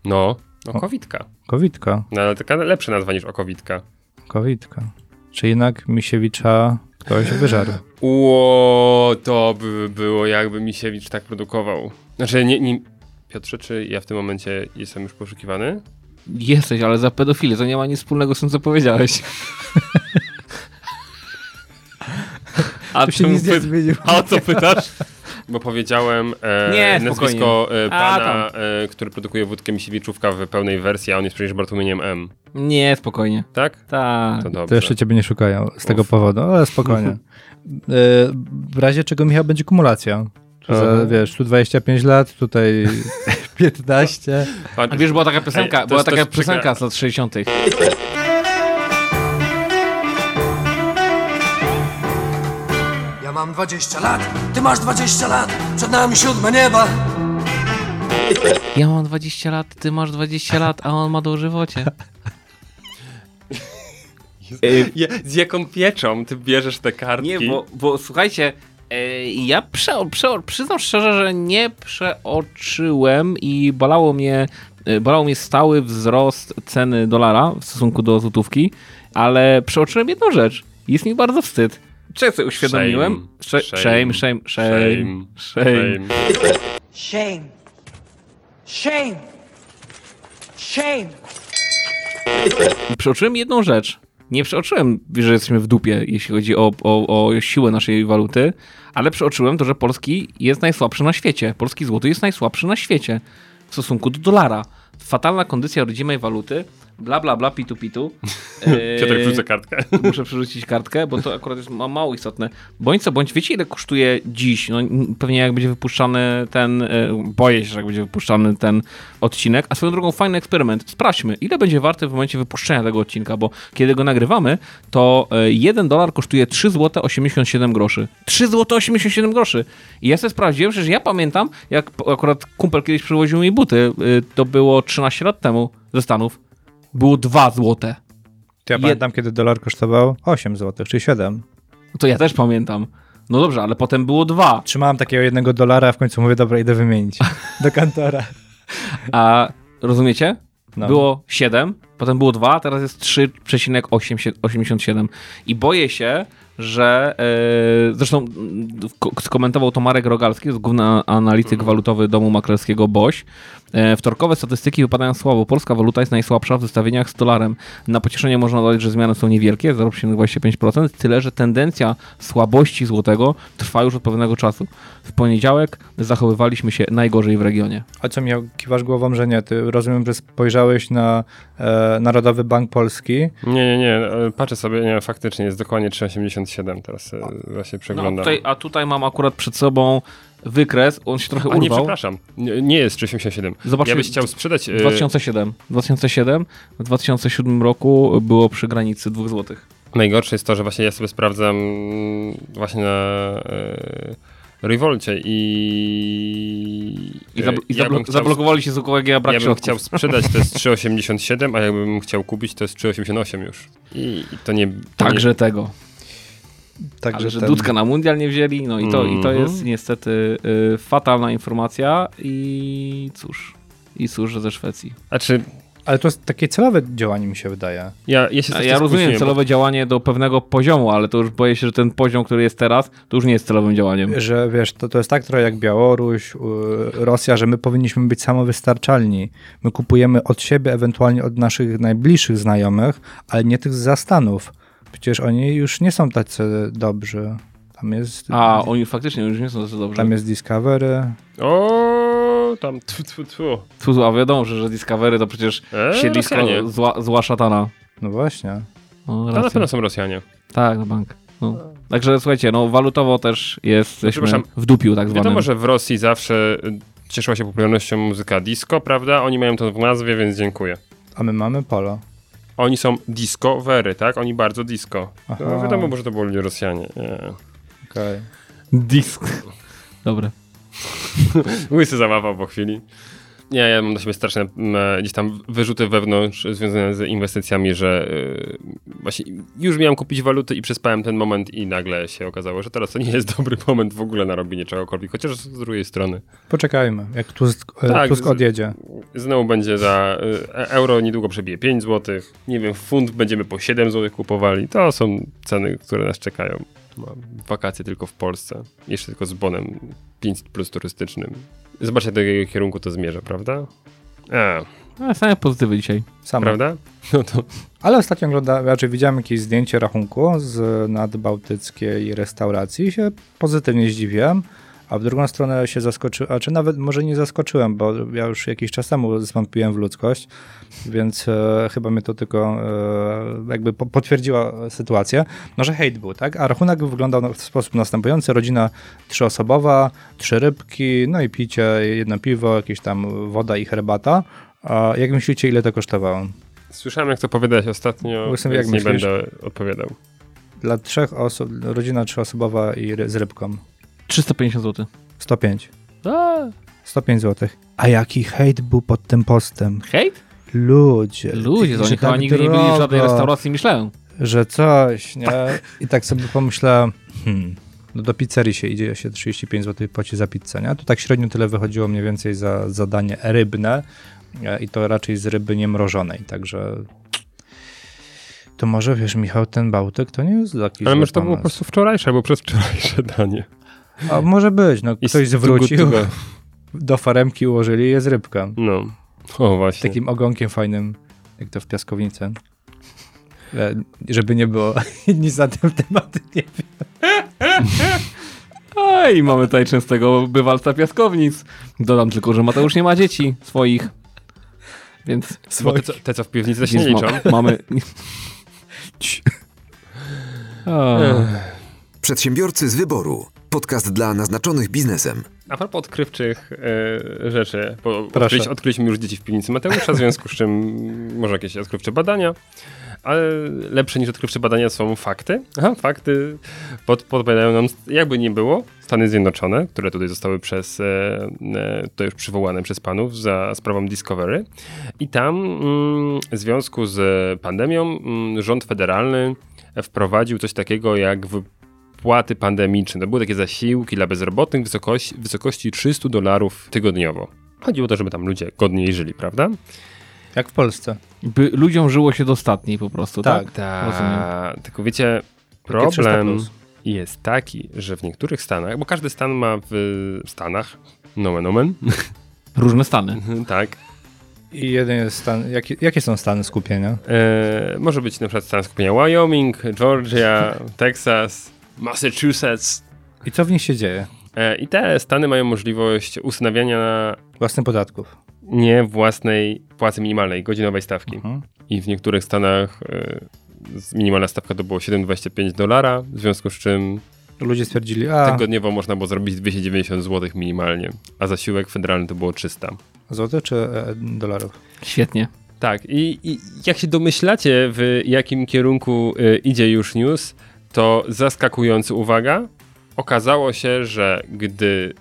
No, okowitka. Kowitka. No, ale taka lepsza nazwa niż okowitka. Kowitka. Czy jednak Misiewicza ktoś wyżarł? Ło, to by było, jakby Misiewicz tak produkował. Znaczy, nie, nie. Piotrze, czy ja w tym momencie jestem już poszukiwany? Jesteś, ale za pedofilię to nie ma nic wspólnego z tym, co powiedziałeś. A Tu się czemu nic nie py- zmieniło. A o co pytasz? Bo powiedziałem e, Nie, nazwisko e, A, pana, e, który produkuje wódkę Misiewiczówka w pełnej wersji, a on jest przecież Bartłomiejem M. Nie, spokojnie. Tak? Tak. To dobrze. To jeszcze ciebie nie szukają z tego Uf. powodu, ale spokojnie. Y, W razie czego, Michał, będzie kumulacja. Że wiesz, tu 25 lat, tutaj 15. Patrz, A wiesz, była taka piosenka, Ej, była taka piosenka z lat 60. Ja mam 20 lat, ty masz 20 lat, przed nami siódme nieba. Ja mam 20 lat, ty masz 20 lat, a on ma dożywocie. Z jaką pieczą ty bierzesz te kartki? Nie, bo, bo słuchajcie, ja prze, prze, przyznam szczerze, że nie przeoczyłem i bolało mnie, e, bolał mnie stały wzrost ceny dolara w stosunku do złotówki, ale przeoczyłem jedną rzecz. Jest mi bardzo wstyd. Czy ja sobie uświadomiłem? Shame. Sze- Shame, shame, shame, shame. Shame. Shame. Shame. Przeoczyłem jedną rzecz. Nie przeoczyłem, że jesteśmy w dupie, jeśli chodzi o, o, o siłę naszej waluty, ale przeoczyłem to, że polski jest najsłabszy na świecie. Polski złoty jest najsłabszy na świecie w stosunku do dolara. Fatalna kondycja rodzimej waluty, bla bla bla, pitu pitu. Piotrek Eee, wrzucę kartkę. Muszę przerzucić kartkę, bo to akurat jest ma- mało istotne. Bądź co bądź, wiecie ile kosztuje dziś? No, pewnie jak będzie wypuszczany ten, e, boję się, że jak będzie wypuszczany ten odcinek, a swoją drogą fajny eksperyment. Sprawdźmy, ile będzie warty w momencie wypuszczenia tego odcinka, bo kiedy go nagrywamy, to e, 1 dolar kosztuje 3 zł 87 groszy. 3 zł 87 groszy. I ja sobie sprawdziłem, że ja pamiętam, jak akurat kumpel kiedyś przywoził mi buty, y, to było 13 lat temu ze Stanów, było 2 złote. To ja Jed- pamiętam, kiedy dolar kosztował 8 zł, czy 7. To ja też pamiętam. No dobrze, ale potem było dwa. Trzymałem takiego jednego dolara, a w końcu mówię, dobra, idę wymienić. Do kantora. A rozumiecie? No. Było 7, potem było 2, teraz jest 3,87. I boję się, że e, zresztą mm, ko- skomentował to Marek Rogalski, główny analityk walutowy domu maklerskiego BOŚ. E, wtorkowe statystyki wypadają słabo. Polska waluta jest najsłabsza w zestawieniach z dolarem. Na pocieszenie można dodać, że zmiany są niewielkie, 0,25%, tyle że tendencja słabości złotego trwa już od pewnego czasu. W poniedziałek zachowywaliśmy się najgorzej w regionie. A co, Michał, kiwasz głową, że nie? Ty rozumiem, że spojrzałeś na e, Narodowy Bank Polski. Nie, nie, nie. e, Patrzę sobie, nie, faktycznie jest dokładnie 3,87. Teraz e, właśnie No, przeglądam. tutaj, a tutaj mam akurat przed sobą wykres, on się trochę A nie, przepraszam. Nie, nie jest 3,87. Zobaczcie, ja byś chciał sprzedać... e, 2007. 2007. W 2007 roku było przy granicy 2 zł. Najgorsze jest to, że właśnie ja sobie sprawdzam właśnie na e, Revolcie i... I, i ja zablo- bym chciał, zablokowali się z UKG, a brak Ja bym środków. chciał sprzedać, to jest 3,87, a jakbym chciał kupić, to jest 3,88 już. I, i to nie... To Także tego. Także Ale że ten- Dudka na mundial nie wzięli, no i to, i to Mhm. jest niestety y, fatalna informacja i cóż, i cóż, że ze Szwecji. Nie, a czy Ale to jest takie celowe działanie mi się wydaje. Ja, ja, się ja rozumiem skłóciłem, bo- celowe działanie do pewnego poziomu, ale to już boję się, że ten poziom, który jest teraz, to już nie jest celowym działaniem. Że wiesz, to, to jest tak trochę jak Białoruś, Rosja, że my powinniśmy być samowystarczalni. My kupujemy od siebie, ewentualnie od naszych najbliższych znajomych, ale nie tych z zastanów. Przecież oni już nie są tacy dobrzy. Tam jest, A, oni faktycznie już nie są tacy dobrze. tam jest Discovery. O, tam tfu, tfu, tfu. Tu, a wiadomo, że, że Discovery to przecież Eee, siedlisko Rosjanie. zła, zła szatana. No właśnie. No, To na pewno są Rosjanie. Tak, na bank. No. Także słuchajcie, no walutowo też jesteśmy przepraszam. w dupiu tak zwanym. Wiadomo, że w Rosji zawsze y, cieszyła się popularnością muzyka disco, prawda? Oni mają to w nazwie, więc dziękuję. A my mamy polo. Oni są discovery, tak? Oni bardzo disco. Aha. No, wiadomo, bo że to byli Rosjanie. Nie. Okej. Disk. Dobre. Łysy zamachał po chwili. Nie, ja mam na siebie straszne m, gdzieś tam wyrzuty wewnątrz związane z inwestycjami, że y, właśnie już miałem kupić waluty i przespałem ten moment i nagle się okazało, że teraz to nie jest dobry moment w ogóle na robienie czegokolwiek, chociaż z drugiej strony Poczekajmy, jak Tusk, e, Tak, Tusk odjedzie. znowu będzie za e- euro niedługo przebije 5 zł, nie wiem, funt będziemy po 7 zł kupowali, to są ceny, które nas czekają. Mam wakacje tylko w Polsce, jeszcze tylko z bonem 500 plus turystycznym. Zobaczcie, do jakiego kierunku to zmierza, prawda? A, A, same pozytywy dzisiaj. Sam. prawda? No to Ale ostatnio ogląda, raczej widziałem jakieś zdjęcie rachunku z nadbałtyckiej restauracji i się pozytywnie zdziwiłem, a w drugą stronę się zaskoczyłem, a czy nawet może nie zaskoczyłem, bo ja już jakiś czas temu zwątpiłem w ludzkość, więc e, chyba mnie to tylko e, jakby po, potwierdziła sytuację, no że hejt był, tak? A rachunek wyglądał w sposób następujący, rodzina trzyosobowa, trzy rybki, no i picie, jedno piwo, jakieś tam woda i herbata. A jak myślicie, ile to kosztowało? słyszałem, jak to powiedziałeś ostatnio, więc jak nie myślisz? będę odpowiadał. Dla trzech osób, rodzina trzyosobowa i ry, z rybką. 350 zł. 105. A, 105 zł. A jaki hejt był pod tym postem? hejt? Ludzie. Ludzie, to oni chyba tak nigdy nie byli w żadnej drogo, restauracji Michelin. Że coś, nie? I tak sobie pomyślałem, hmm, no do pizzerii się idzie, się 35 zł płaci za pizzę, nie? To tak średnio tyle wychodziło mniej więcej za zadanie rybne e, i to raczej z ryby niemrożonej, także... To może, wiesz, Michał, ten Bałtyk to nie jest taki Ale może to było po prostu wczorajsze, albo przez wczorajsze danie. A może być, no I ktoś zwrócił, do faremki ułożyli jest rybka. No, o właśnie. Takim ogonkiem fajnym, jak to w piaskownicy. E, Żeby nie było nic na tym temacie, nie wiem. A i mamy tutaj częstego bywalca piaskownic. Dodam tylko, że Mateusz nie ma dzieci swoich. Więc Bo te, co, te, co w piwnicy też nie liczą. ma, mamy... Przedsiębiorcy z wyboru. Podcast dla naznaczonych biznesem. A propos odkrywczych e, rzeczy, bo odkryliśmy już dzieci w piwnicy Mateusza, w związku z czym może jakieś odkrywcze badania, ale lepsze niż odkrywcze badania są fakty. Aha, fakty pod, podpowiadają nam, jakby nie było, Stany Zjednoczone, które tutaj zostały przez, e, e, to już przywołane przez panów za sprawą Discovery i tam mm, w związku z pandemią mm, rząd federalny wprowadził coś takiego jak wypłaty pandemiczne. To były takie zasiłki dla bezrobotnych w wysokości, wysokości 300 dolarów tygodniowo. Chodziło o to, żeby tam ludzie godniej żyli, prawda? Jak w Polsce. by ludziom żyło się dostatniej po prostu, tak? Tak. Tak. Tylko wiecie, Takie 300 problem jest taki, że w niektórych stanach, bo każdy stan ma w Stanach, nomen omen, Różne stany. tak, I jeden jest stan. Jakie, jakie są stany skupienia? e, może być na przykład stan skupienia Wyoming, Georgia, Texas, Massachusetts. I co w nich się dzieje? E, I te stany mają możliwość ustanawiania Własnych podatków. nie własnej płacy minimalnej, godzinowej stawki. Mhm. I w niektórych stanach z- minimalna stawka to było 7,25 dolara, w związku z czym Ludzie stwierdzili, a tygodniowo można było zrobić 290 zł minimalnie, a zasiłek federalny to było 300. złote czy e, dolarów? Świetnie. Tak, i, i jak się domyślacie, w jakim kierunku e, idzie już news, to zaskakujący uwaga, okazało się, że gdy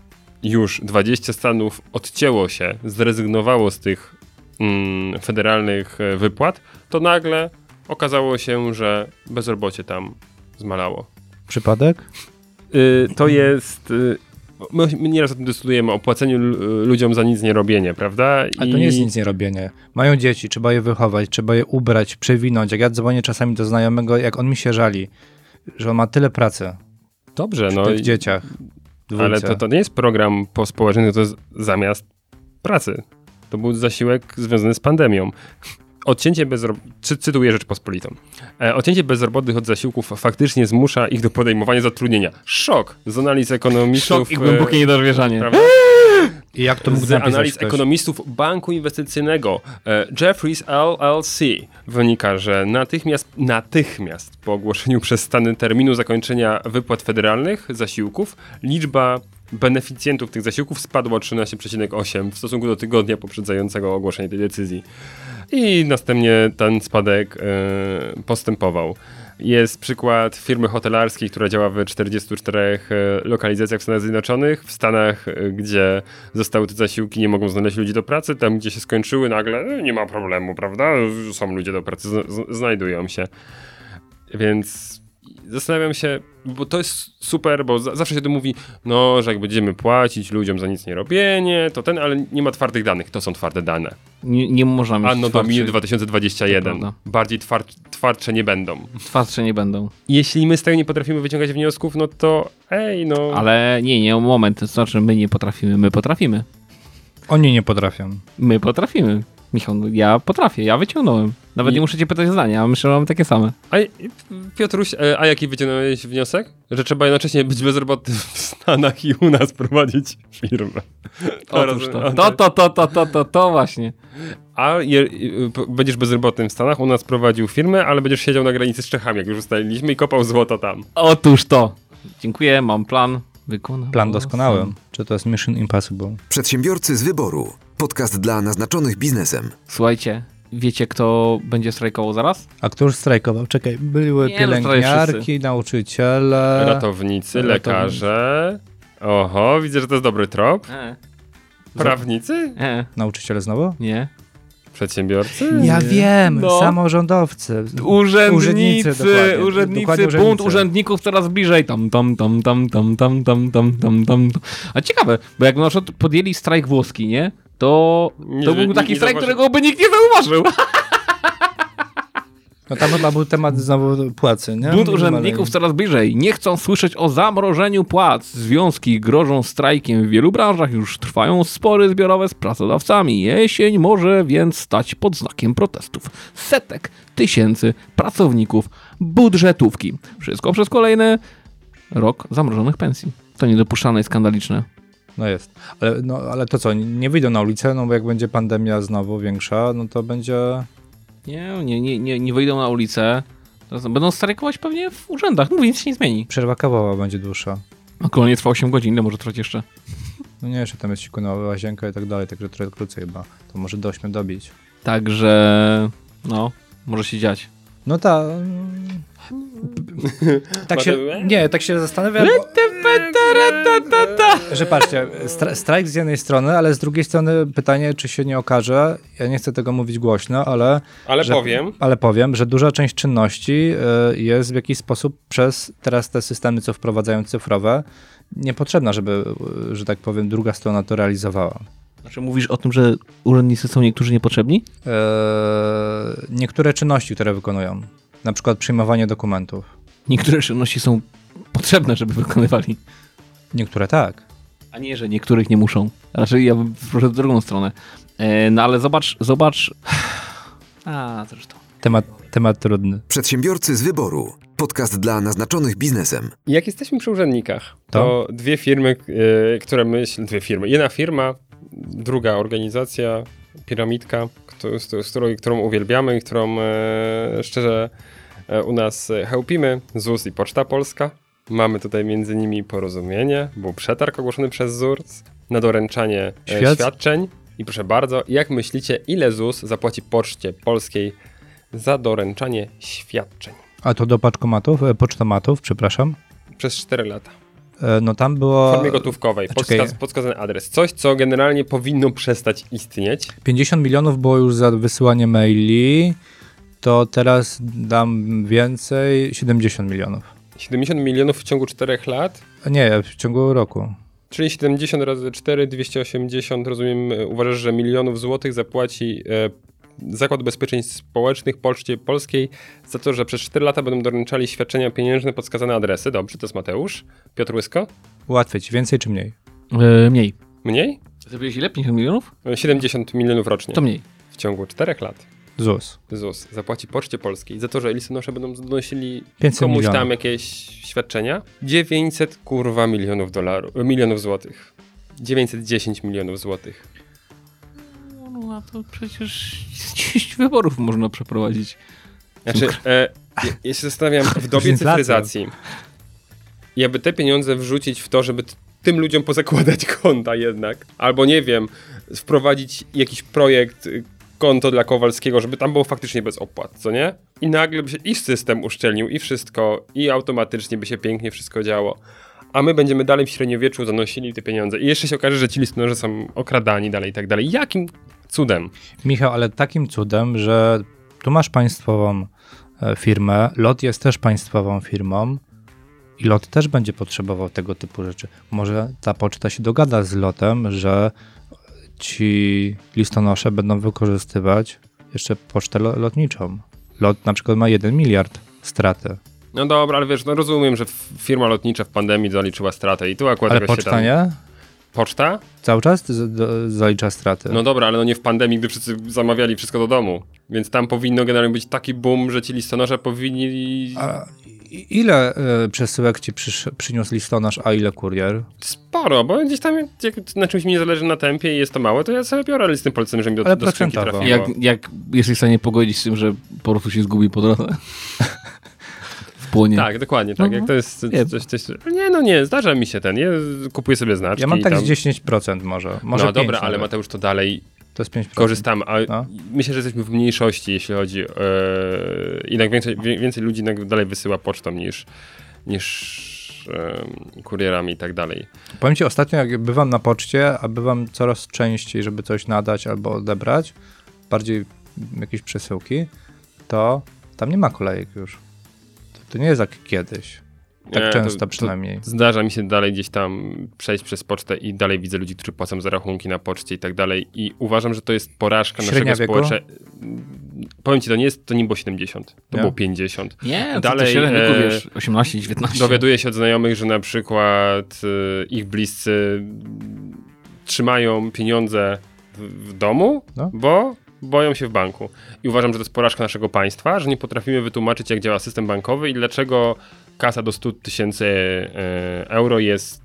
już 20 stanów odcięło się, zrezygnowało z tych mm, federalnych e, wypłat, to nagle okazało się, że bezrobocie tam zmalało. Przypadek? Y, to jest y, My, my nieraz o tym dyskutujemy, o płaceniu l- ludziom za nic nie robienie, prawda? Ale to nie jest nic nie robienie. Mają dzieci, trzeba je wychować, trzeba je ubrać, przewinąć. Jak ja dzwonię czasami do znajomego, jak on mi się żali, że on ma tyle pracy Dobrze, przy no. tych i- dzieciach. Dwójce. Ale to, to nie jest program pospołeczny, to jest zamiast pracy. To był zasiłek związany z pandemią. Odcięcie bezrob... Cy, cytuję Rzeczpospolitą. E, odcięcie bezrobotnych od zasiłków faktycznie zmusza ich do podejmowania zatrudnienia. Szok z analiz ekonomistów. Szok i głębokie e, niedowierzanie. prawda? I jak to mógł Z napisać analiz ktoś? ekonomistów Banku Inwestycyjnego e, Jeffries LLC wynika, że natychmiast, natychmiast po ogłoszeniu przez Stany terminu zakończenia wypłat federalnych zasiłków liczba beneficjentów tych zasiłków spadła o 13,8 w stosunku do tygodnia poprzedzającego ogłoszenie tej decyzji. I następnie ten spadek e, postępował. Jest przykład firmy hotelarskiej, która działa w 44 e, lokalizacjach w Stanach Zjednoczonych. W Stanach, e, gdzie zostały te zasiłki, nie mogą znaleźć ludzi do pracy. Tam, gdzie się skończyły, nagle nie ma problemu, prawda? Są ludzie do pracy, znajdują się. Więc zastanawiam się, bo to jest super, bo za, zawsze się to mówi, no, że jak będziemy płacić ludziom za nic nie robienie, to ten, ale nie ma twardych danych. To są twarde dane. Nie, nie można mieć Anno twardszy- Domini To 2021. prawda. Bardziej tward, twardsze nie będą. Twardsze nie będą. Jeśli my z tego nie potrafimy wyciągać wniosków, no to ej, no. Ale nie, nie, moment. To znaczy my nie potrafimy, my potrafimy. Oni nie potrafią. My potrafimy. Michał, no ja potrafię, ja wyciągnąłem. Nawet I- nie muszę cię pytać zdania, a myślę, że mamy takie same. A, Piotruś, e, a jaki wyciągnąłeś wniosek? Że trzeba jednocześnie być bezrobotnym w Stanach i u nas prowadzić firmę. Otóż to. To, to, to, to, to, to, to właśnie. A je, będziesz bezrobotnym w Stanach, u nas prowadził firmę, ale będziesz siedział na granicy z Czechami, jak już ustaliliśmy, i kopał złoto tam. Otóż to. Dziękuję, mam plan. Wykonam. Plan doskonały. Czy to jest Mission Impossible? Przedsiębiorcy z wyboru. Podcast dla naznaczonych biznesem. Słuchajcie, wiecie kto będzie strajkował zaraz? A kto już strajkował? Czekaj, były Nie, no, pielęgniarki, wszyscy. nauczyciele. Ratownicy, ratownicy. lekarze. Oho, widzę, że to jest dobry trop. E, Prawnicy? e, Nauczyciele znowu? nie. Przedsiębiorcy? Ja wiem, No. samorządowcy. Urzędnicy, dokładnie. urzędnicy, Dokładnie bunt urzędników coraz bliżej. Tam, tam, tam, tam, tam, tam, tam, tam, tam, tam. A ciekawe, bo jak na przykład podjęli strajk włoski, nie? To, Nie, to że- był taki nie strajk, zauważył. którego by nikt nie zauważył. No tam chyba był temat znowu płacy, nie? Bunt urzędników coraz bliżej. Nie chcą słyszeć o zamrożeniu płac. Związki grożą strajkiem w wielu branżach. Już trwają spory zbiorowe z pracodawcami. Jesień może więc stać pod znakiem protestów. Setek tysięcy pracowników budżetówki. Wszystko przez kolejny rok zamrożonych pensji. To niedopuszczalne i skandaliczne. No jest. Ale, no, ale to co, nie wyjdą na ulicę, no bo jak będzie pandemia znowu większa, no to będzie... Nie, nie, nie, nie, nie wyjdą na ulicę. Będą strajkować pewnie w urzędach. Mówię, nic się nie zmieni. Przerwa kawowa będzie dłuższa. A kolonie trwa 8 godzin, ile może trwać jeszcze? No nie, jeszcze tam jest siku na łazienka i tak dalej, także trochę krócej chyba. To może do 8 dobić. Także, no, może się dziać. No ta... tak się... Nie, tak się zastanawiam, że patrzcie, stra- strajk z jednej strony, ale z drugiej strony pytanie, czy się nie okaże, ja nie chcę tego mówić głośno, ale Ale że- powiem, ale powiem, że duża część czynności y, jest w jakiś sposób przez teraz te systemy, co wprowadzają cyfrowe, niepotrzebna, żeby, y, że tak powiem, druga strona to realizowała. Znaczy mówisz o tym, że urzędnicy są niektórzy niepotrzebni? E, niektóre czynności, które wykonują, na przykład przyjmowanie dokumentów. Niektóre czynności są potrzebne, żeby wykonywali. Niektóre tak. A nie, że niektórych nie muszą. Raczej ja bym proszę w drugą stronę. E, no ale zobacz, zobacz... A, zresztą. Temat, temat trudny. Przedsiębiorcy z wyboru. Podcast dla naznaczonych biznesem. jak jesteśmy przy urzędnikach, to dwie firmy, e, które myślę, dwie firmy. Jedna firma, druga organizacja, piramidka, kto, z, z którą, którą uwielbiamy i którą e, szczerze u nas e, chełpimy, ZUS i Poczta Polska. Mamy tutaj między nimi porozumienie, był przetarg ogłoszony przez ZUS na doręczanie e, Świat- świadczeń. I proszę bardzo, jak myślicie, ile ZUS zapłaci Poczcie Polskiej za doręczanie świadczeń? A to do paczkomatów, e, pocztomatów, przepraszam. Przez 4 lata. E, no tam W było formie gotówkowej. Podskaz, podskazany adres. Coś, co generalnie powinno przestać istnieć. 50 milionów było już za wysyłanie maili, to teraz dam więcej, 70 milionów. 70 milionów w ciągu 4 lat. Nie, w ciągu roku. Czyli 70 razy 4, 280, rozumiem, e, uważasz, że milionów złotych zapłaci e, Zakład Ubezpieczeń Społecznych Poczcie Polskiej za to, że przez 4 lata będą doręczali świadczenia pieniężne pod wskazane adresy. Dobrze, to jest Mateusz. Piotr Łysko? Ułatwić, więcej czy mniej? E, mniej. Mniej? Zrobiłeś ile? 50 milionów? E, 70 milionów rocznie. To mniej. W ciągu 4 lat. ZUS. ZUS zapłaci Poczcie Polskiej za to, że listonosze będą donosili 500 komuś milionów. tam jakieś świadczenia. 900 kurwa milionów dolarów, milionów złotych. 910 milionów złotych. No a to przecież 10 wyborów można przeprowadzić. Znaczy, e, ja, ja się zastanawiam, w dobie Inflacja. cyfryzacji, i aby te pieniądze wrzucić w to, żeby tym ludziom pozakładać konta jednak, albo nie wiem, wprowadzić jakiś projekt, konto dla Kowalskiego, żeby tam było faktycznie bez opłat, co nie? I nagle by się i system uszczelnił, i wszystko, i automatycznie by się pięknie wszystko działo. A my będziemy dalej w średniowieczu zanosili te pieniądze. I jeszcze się okaże, że ci listonosze są okradani dalej i tak dalej. Jakim cudem? Michał, ale takim cudem, że tu masz państwową e, firmę, LOT jest też państwową firmą i LOT też będzie potrzebował tego typu rzeczy. Może ta poczta się dogada z LOTem, że ci listonosze będą wykorzystywać jeszcze pocztę lo- lotniczą. LOT na przykład ma 1 miliard straty, No dobra, ale wiesz, no rozumiem, że firma lotnicza w pandemii zaliczyła stratę i tu akurat ale poczta tam... nie? Poczta? Cały czas zalicza straty. No dobra, ale no nie w pandemii, gdy wszyscy zamawiali wszystko do domu. Więc tam powinno generalnie być taki boom, że ci listonosze powinni... A ile e, przesyłek ci przysz- przyniósł listonosz, a ile kurier? Sporo, bo gdzieś tam jak na czymś mi nie zależy na tempie i jest to małe, to ja sobie biorę listy poleceń, że mi do, Ale do skrzynki trafiło. Jak, jak jesteś w stanie pogodzić z tym, że po prostu się zgubi po drodze? w płonie. Tak, dokładnie, tak. No, Jak to jest nie. coś, coś... Nie, no nie, zdarza mi się ten. Ja kupuję sobie znaczki. Ja mam tak tam... z 10% może. może No 5 dobra, ale. Mateusz to dalej To jest 5%. korzystamy, a No. myślę, że jesteśmy w mniejszości, jeśli chodzi e, jednak więcej, więcej ludzi jednak dalej wysyła pocztą niż, niż e, kurierami i tak dalej. Powiem ci, ostatnio jak bywam na poczcie, a bywam coraz częściej, żeby coś nadać albo odebrać, bardziej jakieś przesyłki, to tam nie ma kolejek już. To, to nie jest jak kiedyś. Tak Nie, często to- to przynajmniej. Zdarza mi się dalej gdzieś tam przejść przez pocztę i dalej widzę ludzi, którzy płacą za rachunki na poczcie i tak dalej i uważam, że to jest porażka Średnia naszego społeczeństwa. Powiem ci, to nie jest, to nie było 70, to Nie? było 50. Nie, Dalej, to e, wiesz, 18, 19. Dowiaduję się od znajomych, że na przykład y, ich bliscy trzymają pieniądze w, w domu, No. bo boją się w banku. I uważam, że to jest porażka naszego państwa, że nie potrafimy wytłumaczyć, jak działa system bankowy i dlaczego kasa do 100 tysięcy e, euro jest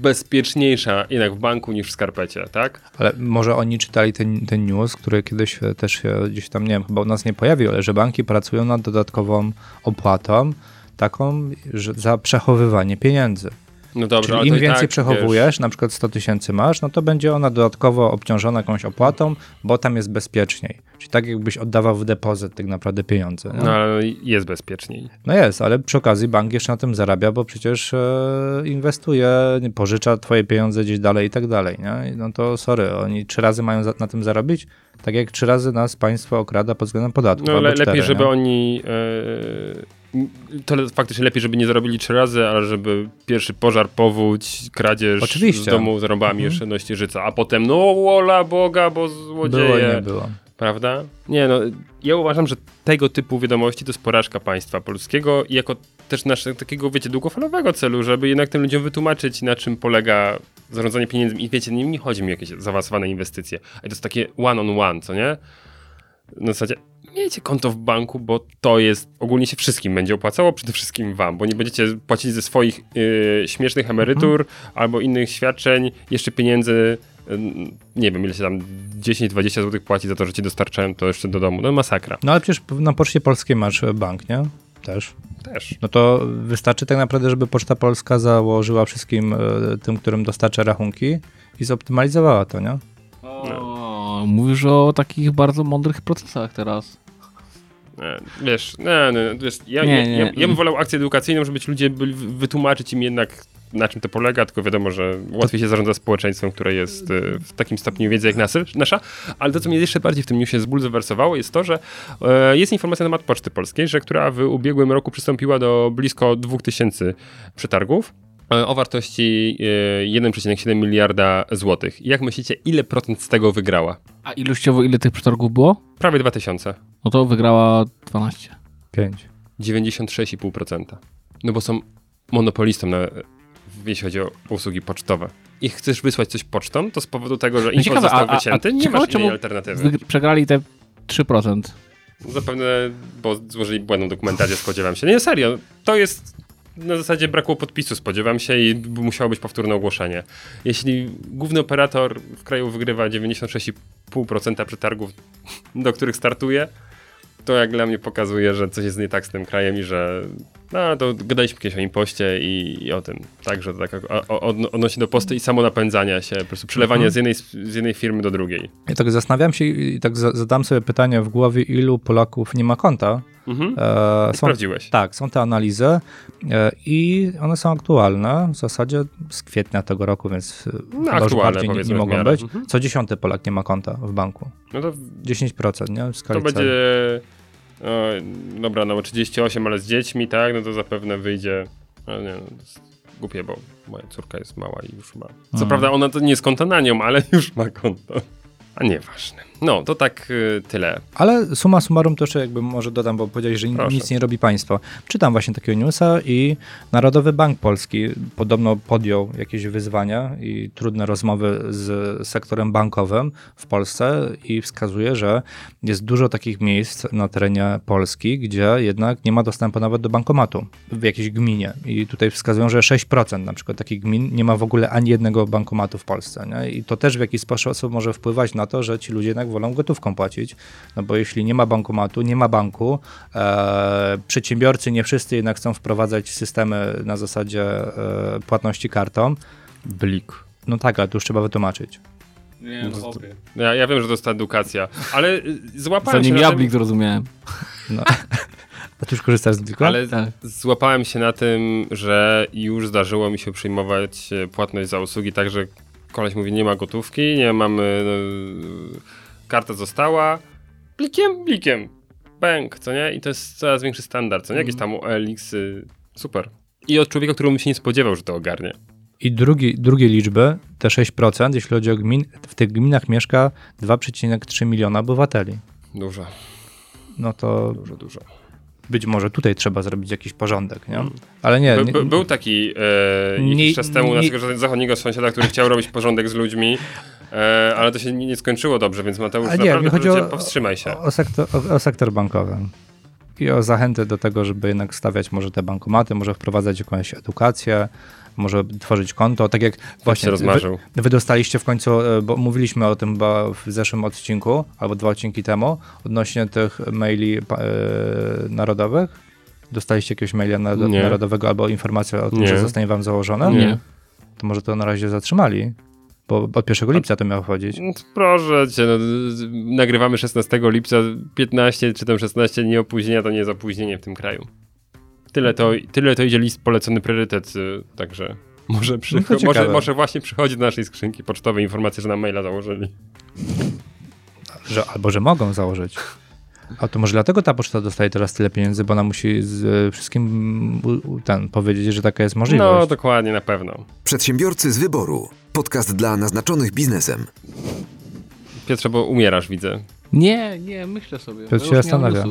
bezpieczniejsza jednak w banku niż w skarpecie, tak? Ale może oni czytali ten, ten news, który kiedyś e, też się gdzieś tam, nie wiem, chyba u nas nie pojawił, ale że banki pracują nad dodatkową opłatą, taką że za przechowywanie pieniędzy. No dobra, Czyli im i więcej tak, przechowujesz, wiesz, na przykład 100 tysięcy masz, no to będzie ona dodatkowo obciążona jakąś opłatą, bo tam jest bezpieczniej. Czyli tak jakbyś oddawał w depozyt tak naprawdę pieniądze. nie? No ale jest bezpieczniej. No jest, ale przy okazji bank jeszcze na tym zarabia, bo przecież e, inwestuje, pożycza twoje pieniądze gdzieś dalej i tak dalej. Nie? No to sorry, oni trzy razy mają na tym zarobić, tak jak trzy razy nas państwo okrada pod względem podatków. No le, cztery, lepiej, żeby nie? oni. E, to faktycznie lepiej, żeby nie zarobili trzy razy, ale żeby pierwszy pożar, powódź, kradzież Oczywiście. z domu zarobami Mhm. jeszcze nościerzyca, a potem no wola Boga, bo złodzieje. Było, nie było. Prawda? Nie no, ja uważam, że tego typu wiadomości to jest porażka państwa polskiego i jako też naszego takiego, wiecie, długofalowego celu, żeby jednak tym ludziom wytłumaczyć, na czym polega zarządzanie pieniędzmi. I wiecie, nie, nie chodzi mi o jakieś zaawansowane inwestycje, ale to jest takie one on one, co nie? Na zasadzie, miejcie konto w banku, bo to jest, ogólnie się wszystkim będzie opłacało, przede wszystkim wam, bo nie będziecie płacić ze swoich y, śmiesznych emerytur albo innych świadczeń jeszcze pieniędzy, y, nie wiem, ile się tam 10-20 zł płaci za to, że ci dostarczają to jeszcze do domu. No masakra. No ale przecież na Poczcie Polskiej masz e, bank, nie? Też. Też. No to wystarczy tak naprawdę, żeby Poczta Polska założyła wszystkim e, tym, którym dostarcza rachunki i zoptymalizowała to, nie? O, mówisz o takich bardzo mądrych procesach teraz. E, Wiesz, nie, nie, wiesz ja, Nie, nie. ja, ja bym wolał akcję edukacyjną, żeby ci ludzie byli, wytłumaczyć im jednak na czym to polega, tylko wiadomo, że łatwiej się zarządza społeczeństwem, które jest e, w takim stopniu wiedzy jak nasza, ale to, co mnie jeszcze bardziej w tym newsie zbulwersowało, jest to, że e, jest informacja na temat Poczty Polskiej, że która w ubiegłym roku przystąpiła do blisko 2000 przetargów o wartości e, 1,7 miliarda złotych. Jak myślicie, ile procent z tego wygrała? A ilościowo ile tych przetargów było? Prawie 2000. No to wygrała 12. 5. 96,5%. No bo są monopolistą, na, jeśli chodzi o usługi pocztowe. I chcesz wysłać coś pocztą, to z powodu tego, że No import ciekawe, został a- a- a wycięty, nie ciekawe, masz innej alternatywy. Wygr- przegrali te 3%. Zapewne, bo złożyli błędną dokumentację, spodziewam się. Nie, serio, to jest na zasadzie brakło podpisu, spodziewam się i musiało być powtórne ogłoszenie. Jeśli główny operator w kraju wygrywa 96,5% przetargów, do których startuje, to jak dla mnie pokazuje, że coś jest nie tak z tym krajem i że no to gadaliśmy kiedyś o impoście i, i o tym, tak, że to tak o, o, odno- odnośnie do posty i samo napędzania się, po prostu przelewanie z, jednej, z jednej firmy do drugiej. Ja tak zastanawiam się i tak za- zadam sobie pytanie w głowie, ilu Polaków nie ma konta. Mhm. E, są, Sprawdziłeś. tak, są te analizy e, i one są aktualne w zasadzie z kwietnia tego roku, więc e, już aktualne, nie, nie mogą być. Mhm. Co dziesiąty Polak nie ma konta w banku. No to 10%, nie? W skali To będzie. O, dobra, no 38, ale z dziećmi, tak? No to zapewne wyjdzie. Ale nie, no, to jest głupie, bo moja córka jest mała i już ma. Co Mhm. prawda ona to nie jest konto na nią, ale już ma konto. A nieważne. No, to tak y, tyle. Ale suma summarum to jeszcze jakby może dodam, bo powiedziałeś, że Proszę. nic nie robi państwo. Czytam właśnie takiego newsa i Narodowy Bank Polski podobno podjął jakieś wyzwania i trudne rozmowy z sektorem bankowym w Polsce i wskazuje, że jest dużo takich miejsc na terenie Polski, gdzie jednak nie ma dostępu nawet do bankomatu w jakiejś gminie. I tutaj wskazują, że 6% na przykład takich gmin nie ma w ogóle ani jednego bankomatu w Polsce. Nie? I to też w jakiś sposób może wpływać na to, że ci ludzie jednak wolą gotówką płacić, no bo jeśli nie ma bankomatu, nie ma banku, e, przedsiębiorcy nie wszyscy jednak chcą wprowadzać systemy na zasadzie e, płatności kartą. Blik. No tak, ale tu już trzeba wytłumaczyć. Nie, no, Ja, ja wiem, że to jest ta edukacja, ale y, złapałem Zanim się ja na tym, blik zrozumiałem. No. A ty już korzystasz z Bliku? ale Tak. złapałem się na tym, że już zdarzyło mi się przyjmować e, płatność za usługi, tak że koleś mówi, nie ma gotówki, nie mamy, no, karta została, blikiem, blikiem, bęk, co nie? I to jest coraz większy standard, co nie? Jakieś tam OLX, y, super. I od człowieka, któremu się nie spodziewał, że to ogarnie. I drugi, drugie liczby, te 6%, jeśli chodzi o gmin, w tych gminach mieszka 2,3 miliona obywateli. Dużo, No to dużo, dużo. Być może tutaj trzeba zrobić jakiś porządek, nie? Ale nie, By, nie by, był taki e, Nie- jakiś czas temu nie- naszego zachodniego sąsiada, który chciał robić porządek z ludźmi, e, ale to się nie, nie skończyło dobrze, więc Mateusz, A nie, naprawdę mi chodzi o- cię, powstrzymaj się. O, o, sektor, o, o sektor bankowy. I o zachęty do tego, żeby jednak stawiać może te bankomaty, może wprowadzać jakąś edukację, może tworzyć konto, tak jak właśnie się rozmarzył. Wy, wy dostaliście w końcu, e, bo mówiliśmy o tym chyba w zeszłym odcinku, albo dwa odcinki temu, odnośnie tych maili e, narodowych. Dostaliście jakiegoś maila Nie. narodowego albo informację o tym, Nie. że zostanie wam założone? Nie. To może to na razie zatrzymali, bo od 1 lipca to miało wchodzić. No Proszę cię, no, nagrywamy 16 lipca, 15 czy tam 16 dni opóźnienia to nie jest opóźnienie w tym kraju. Tyle to, tyle to idzie list polecony priorytet, y, także może, No to przycho- może, może właśnie przychodzi do naszej skrzynki pocztowej informacja, że nam maila założyli. Że, albo że mogą założyć. A to może dlatego ta poczta dostaje teraz tyle pieniędzy, bo ona musi z e, wszystkim ten, powiedzieć, że taka jest możliwość. No, dokładnie, na pewno. Przedsiębiorcy z wyboru. Podcast dla naznaczonych biznesem. Piotrze, bo umierasz, widzę. Nie, nie, myślę sobie. Piotr się już nie mam zastanawia.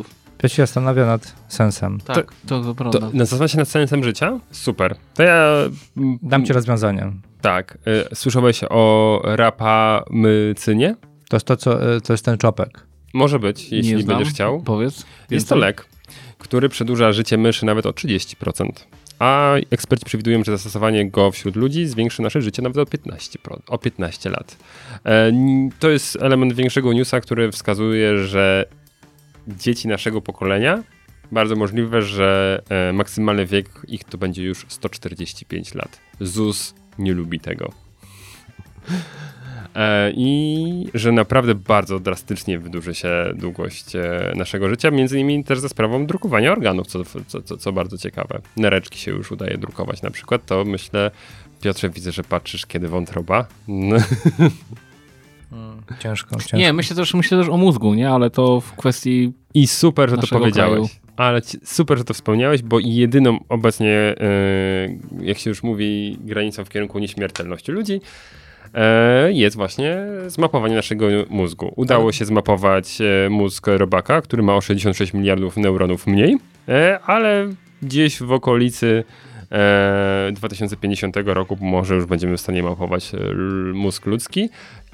Ja się zastanawia nad sensem. Tak, to, to prawda. To nazywa się nad sensem życia? Super. To ja... mm, Dam ci rozwiązanie. Tak. Y, słyszałeś o rapamycynie? To jest to, co, e, to jest ten czopek. Może być, jeśli nie znam. będziesz chciał. Powiedz. Jest to lek, który przedłuża życie myszy nawet o 30%. A eksperci przewidują, że zastosowanie go wśród ludzi zwiększy nasze życie nawet o 15, pro- o 15 lat. E, to jest element większego newsa, który wskazuje, że dzieci naszego pokolenia bardzo możliwe, że e, maksymalny wiek ich to będzie już 145 lat. ZUS nie lubi tego. E, I że naprawdę bardzo drastycznie wydłuży się długość e, naszego życia, między innymi też za sprawą drukowania organów, co, co, co, bardzo ciekawe. Nereczki się już udaje drukować na przykład, to myślę, Piotrze, widzę, że patrzysz kiedy wątroba. No. Ciężko, ciężko. Nie, myślę też, myślę też o mózgu, nie? Ale to w kwestii... I super, że to powiedziałeś. kraju. Ale super, że to wspomniałeś, bo jedyną obecnie, e, jak się już mówi, granicą w kierunku nieśmiertelności ludzi e, jest właśnie zmapowanie naszego mózgu. Udało się zmapować e, mózg robaka, który ma o 66 miliardów neuronów mniej, ale gdzieś w okolicy e, 2050 roku może już będziemy w stanie mapować mózg ludzki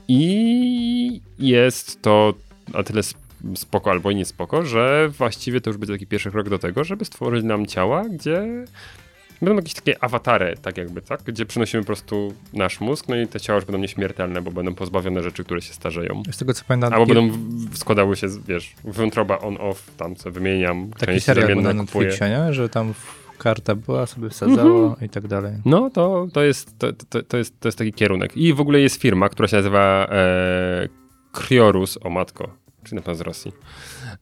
i jest to na tyle sp- spoko albo i nie spoko, że właściwie to już będzie taki pierwszy krok do tego, żeby stworzyć nam ciała, gdzie będą jakieś takie awatary, tak jakby, tak? Gdzie przynosimy po prostu nasz mózg, no i te ciała już będą nieśmiertelne, bo będą pozbawione rzeczy, które się starzeją. Z tego co pamiętam, Albo będą składały się, wiesz, wątroba on-off, tam co wymieniam, taki części serial na. Netflixie, nie? że tam karta była, sobie wsadzało Mhm. i tak dalej. No, to, to, jest, to, to, to, jest, to jest taki kierunek. I w ogóle jest firma, która się nazywa e, Kriorus, o matko, czy na pewno z Rosji.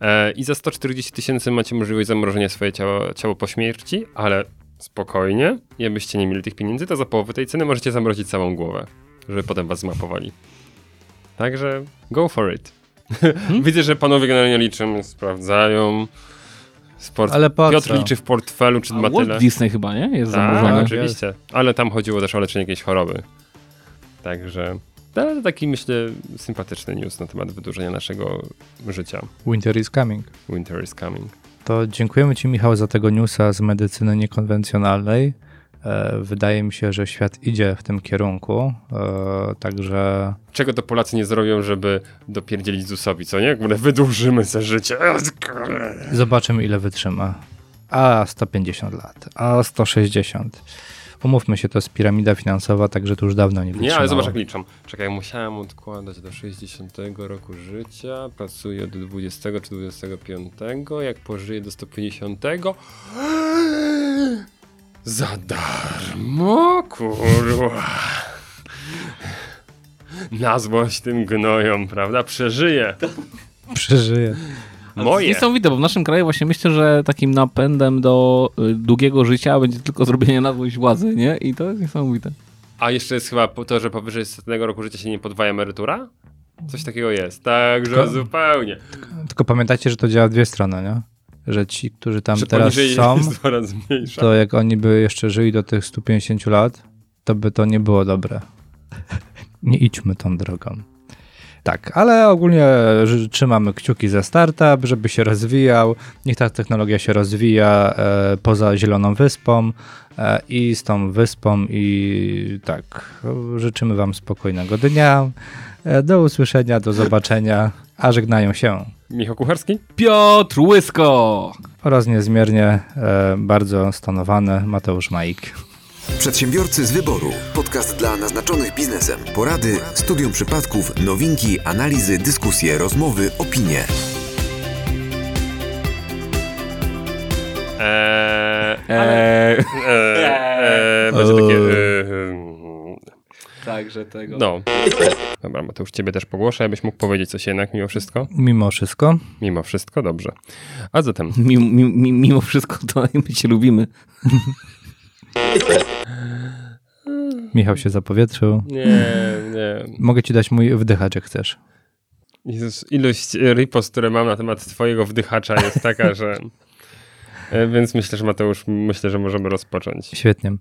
E, I za 140 tysięcy macie możliwość zamrożenia swoje ciało, ciało po śmierci, ale spokojnie, jakbyście nie mieli tych pieniędzy, to za połowę tej ceny możecie zamrozić całą głowę, żeby potem was zmapowali. Także go for it. Widzę, że panowie generalnie liczą, sprawdzają. Sport... Ale po Piotr co? liczy w portfelu, czy ma tyle. Walt Disney chyba, nie? Jest Tak, zamrożony. oczywiście. Ale tam chodziło też o leczenie jakiejś choroby. Także to taki, myślę, sympatyczny news na temat wydłużenia naszego życia. Winter is coming. Winter is coming. To dziękujemy Ci, Michał, za tego newsa z medycyny niekonwencjonalnej. E, Wydaje mi się, że świat idzie w tym kierunku, e, także Czego to Polacy nie zrobią, żeby dopierdzielić ZUS-owi, co nie? Jak mówię, wydłużymy sobie życie. zobaczymy, ile wytrzyma. A 150 lat, a 160. Umówmy się, to jest piramida finansowa, także to już dawno nie wytrzymało. Nie, ale zobacz jak liczą. Czekaj, musiałem odkładać do 60 roku życia, pracuję do 20 czy 25, jak pożyję do 150, za darmo, kurwa. Na złość tym gnojom, prawda? Przeżyję. To Moje. niesamowite, bo w naszym kraju właśnie myślę, że takim napędem do y, długiego życia będzie tylko zrobienie na złość władzy, nie? I to jest niesamowite. A jeszcze jest chyba to, że powyżej setnego roku życia się nie podwaja emerytura? Coś takiego jest. Także Ko- zupełnie. Tylko pamiętajcie, że to działa dwie strony, nie? Że ci, którzy tam że teraz są, to jak oni by jeszcze żyli do tych 150 lat, to by to nie było dobre. nie idźmy tą drogą. Tak, ale ogólnie trzymamy kciuki za startup, żeby się rozwijał. Niech ta technologia się rozwija e, poza Zieloną Wyspą e, i z tą wyspą i tak, życzymy wam spokojnego dnia. E, do usłyszenia, do zobaczenia, a żegnają się Michał Kucharski? Piotr Łysko! oraz niezmiernie e, bardzo stonowany Mateusz Majk. Przedsiębiorcy z wyboru. Podcast dla naznaczonych biznesem. Porady, studium przypadków, nowinki, analizy, dyskusje, rozmowy, opinie. Eee, Eee, eee, eee, będzie takie... Eee, także tego. no. Dobra, Mateusz, ciebie też pogłoszę, abyś mógł powiedzieć coś jednak mimo wszystko. Mimo wszystko, Mimo wszystko, dobrze. A zatem, Mimo, mi- mimo wszystko to my cię lubimy. Michał się zapowietrzył. nie, nie. Mogę ci dać mój wdychacz, jak chcesz. Jezus, ilość ripost, które mam na temat twojego wdychacza jest taka, że... E, Więc myślę, że Mateusz, myślę, że możemy rozpocząć. Świetnie.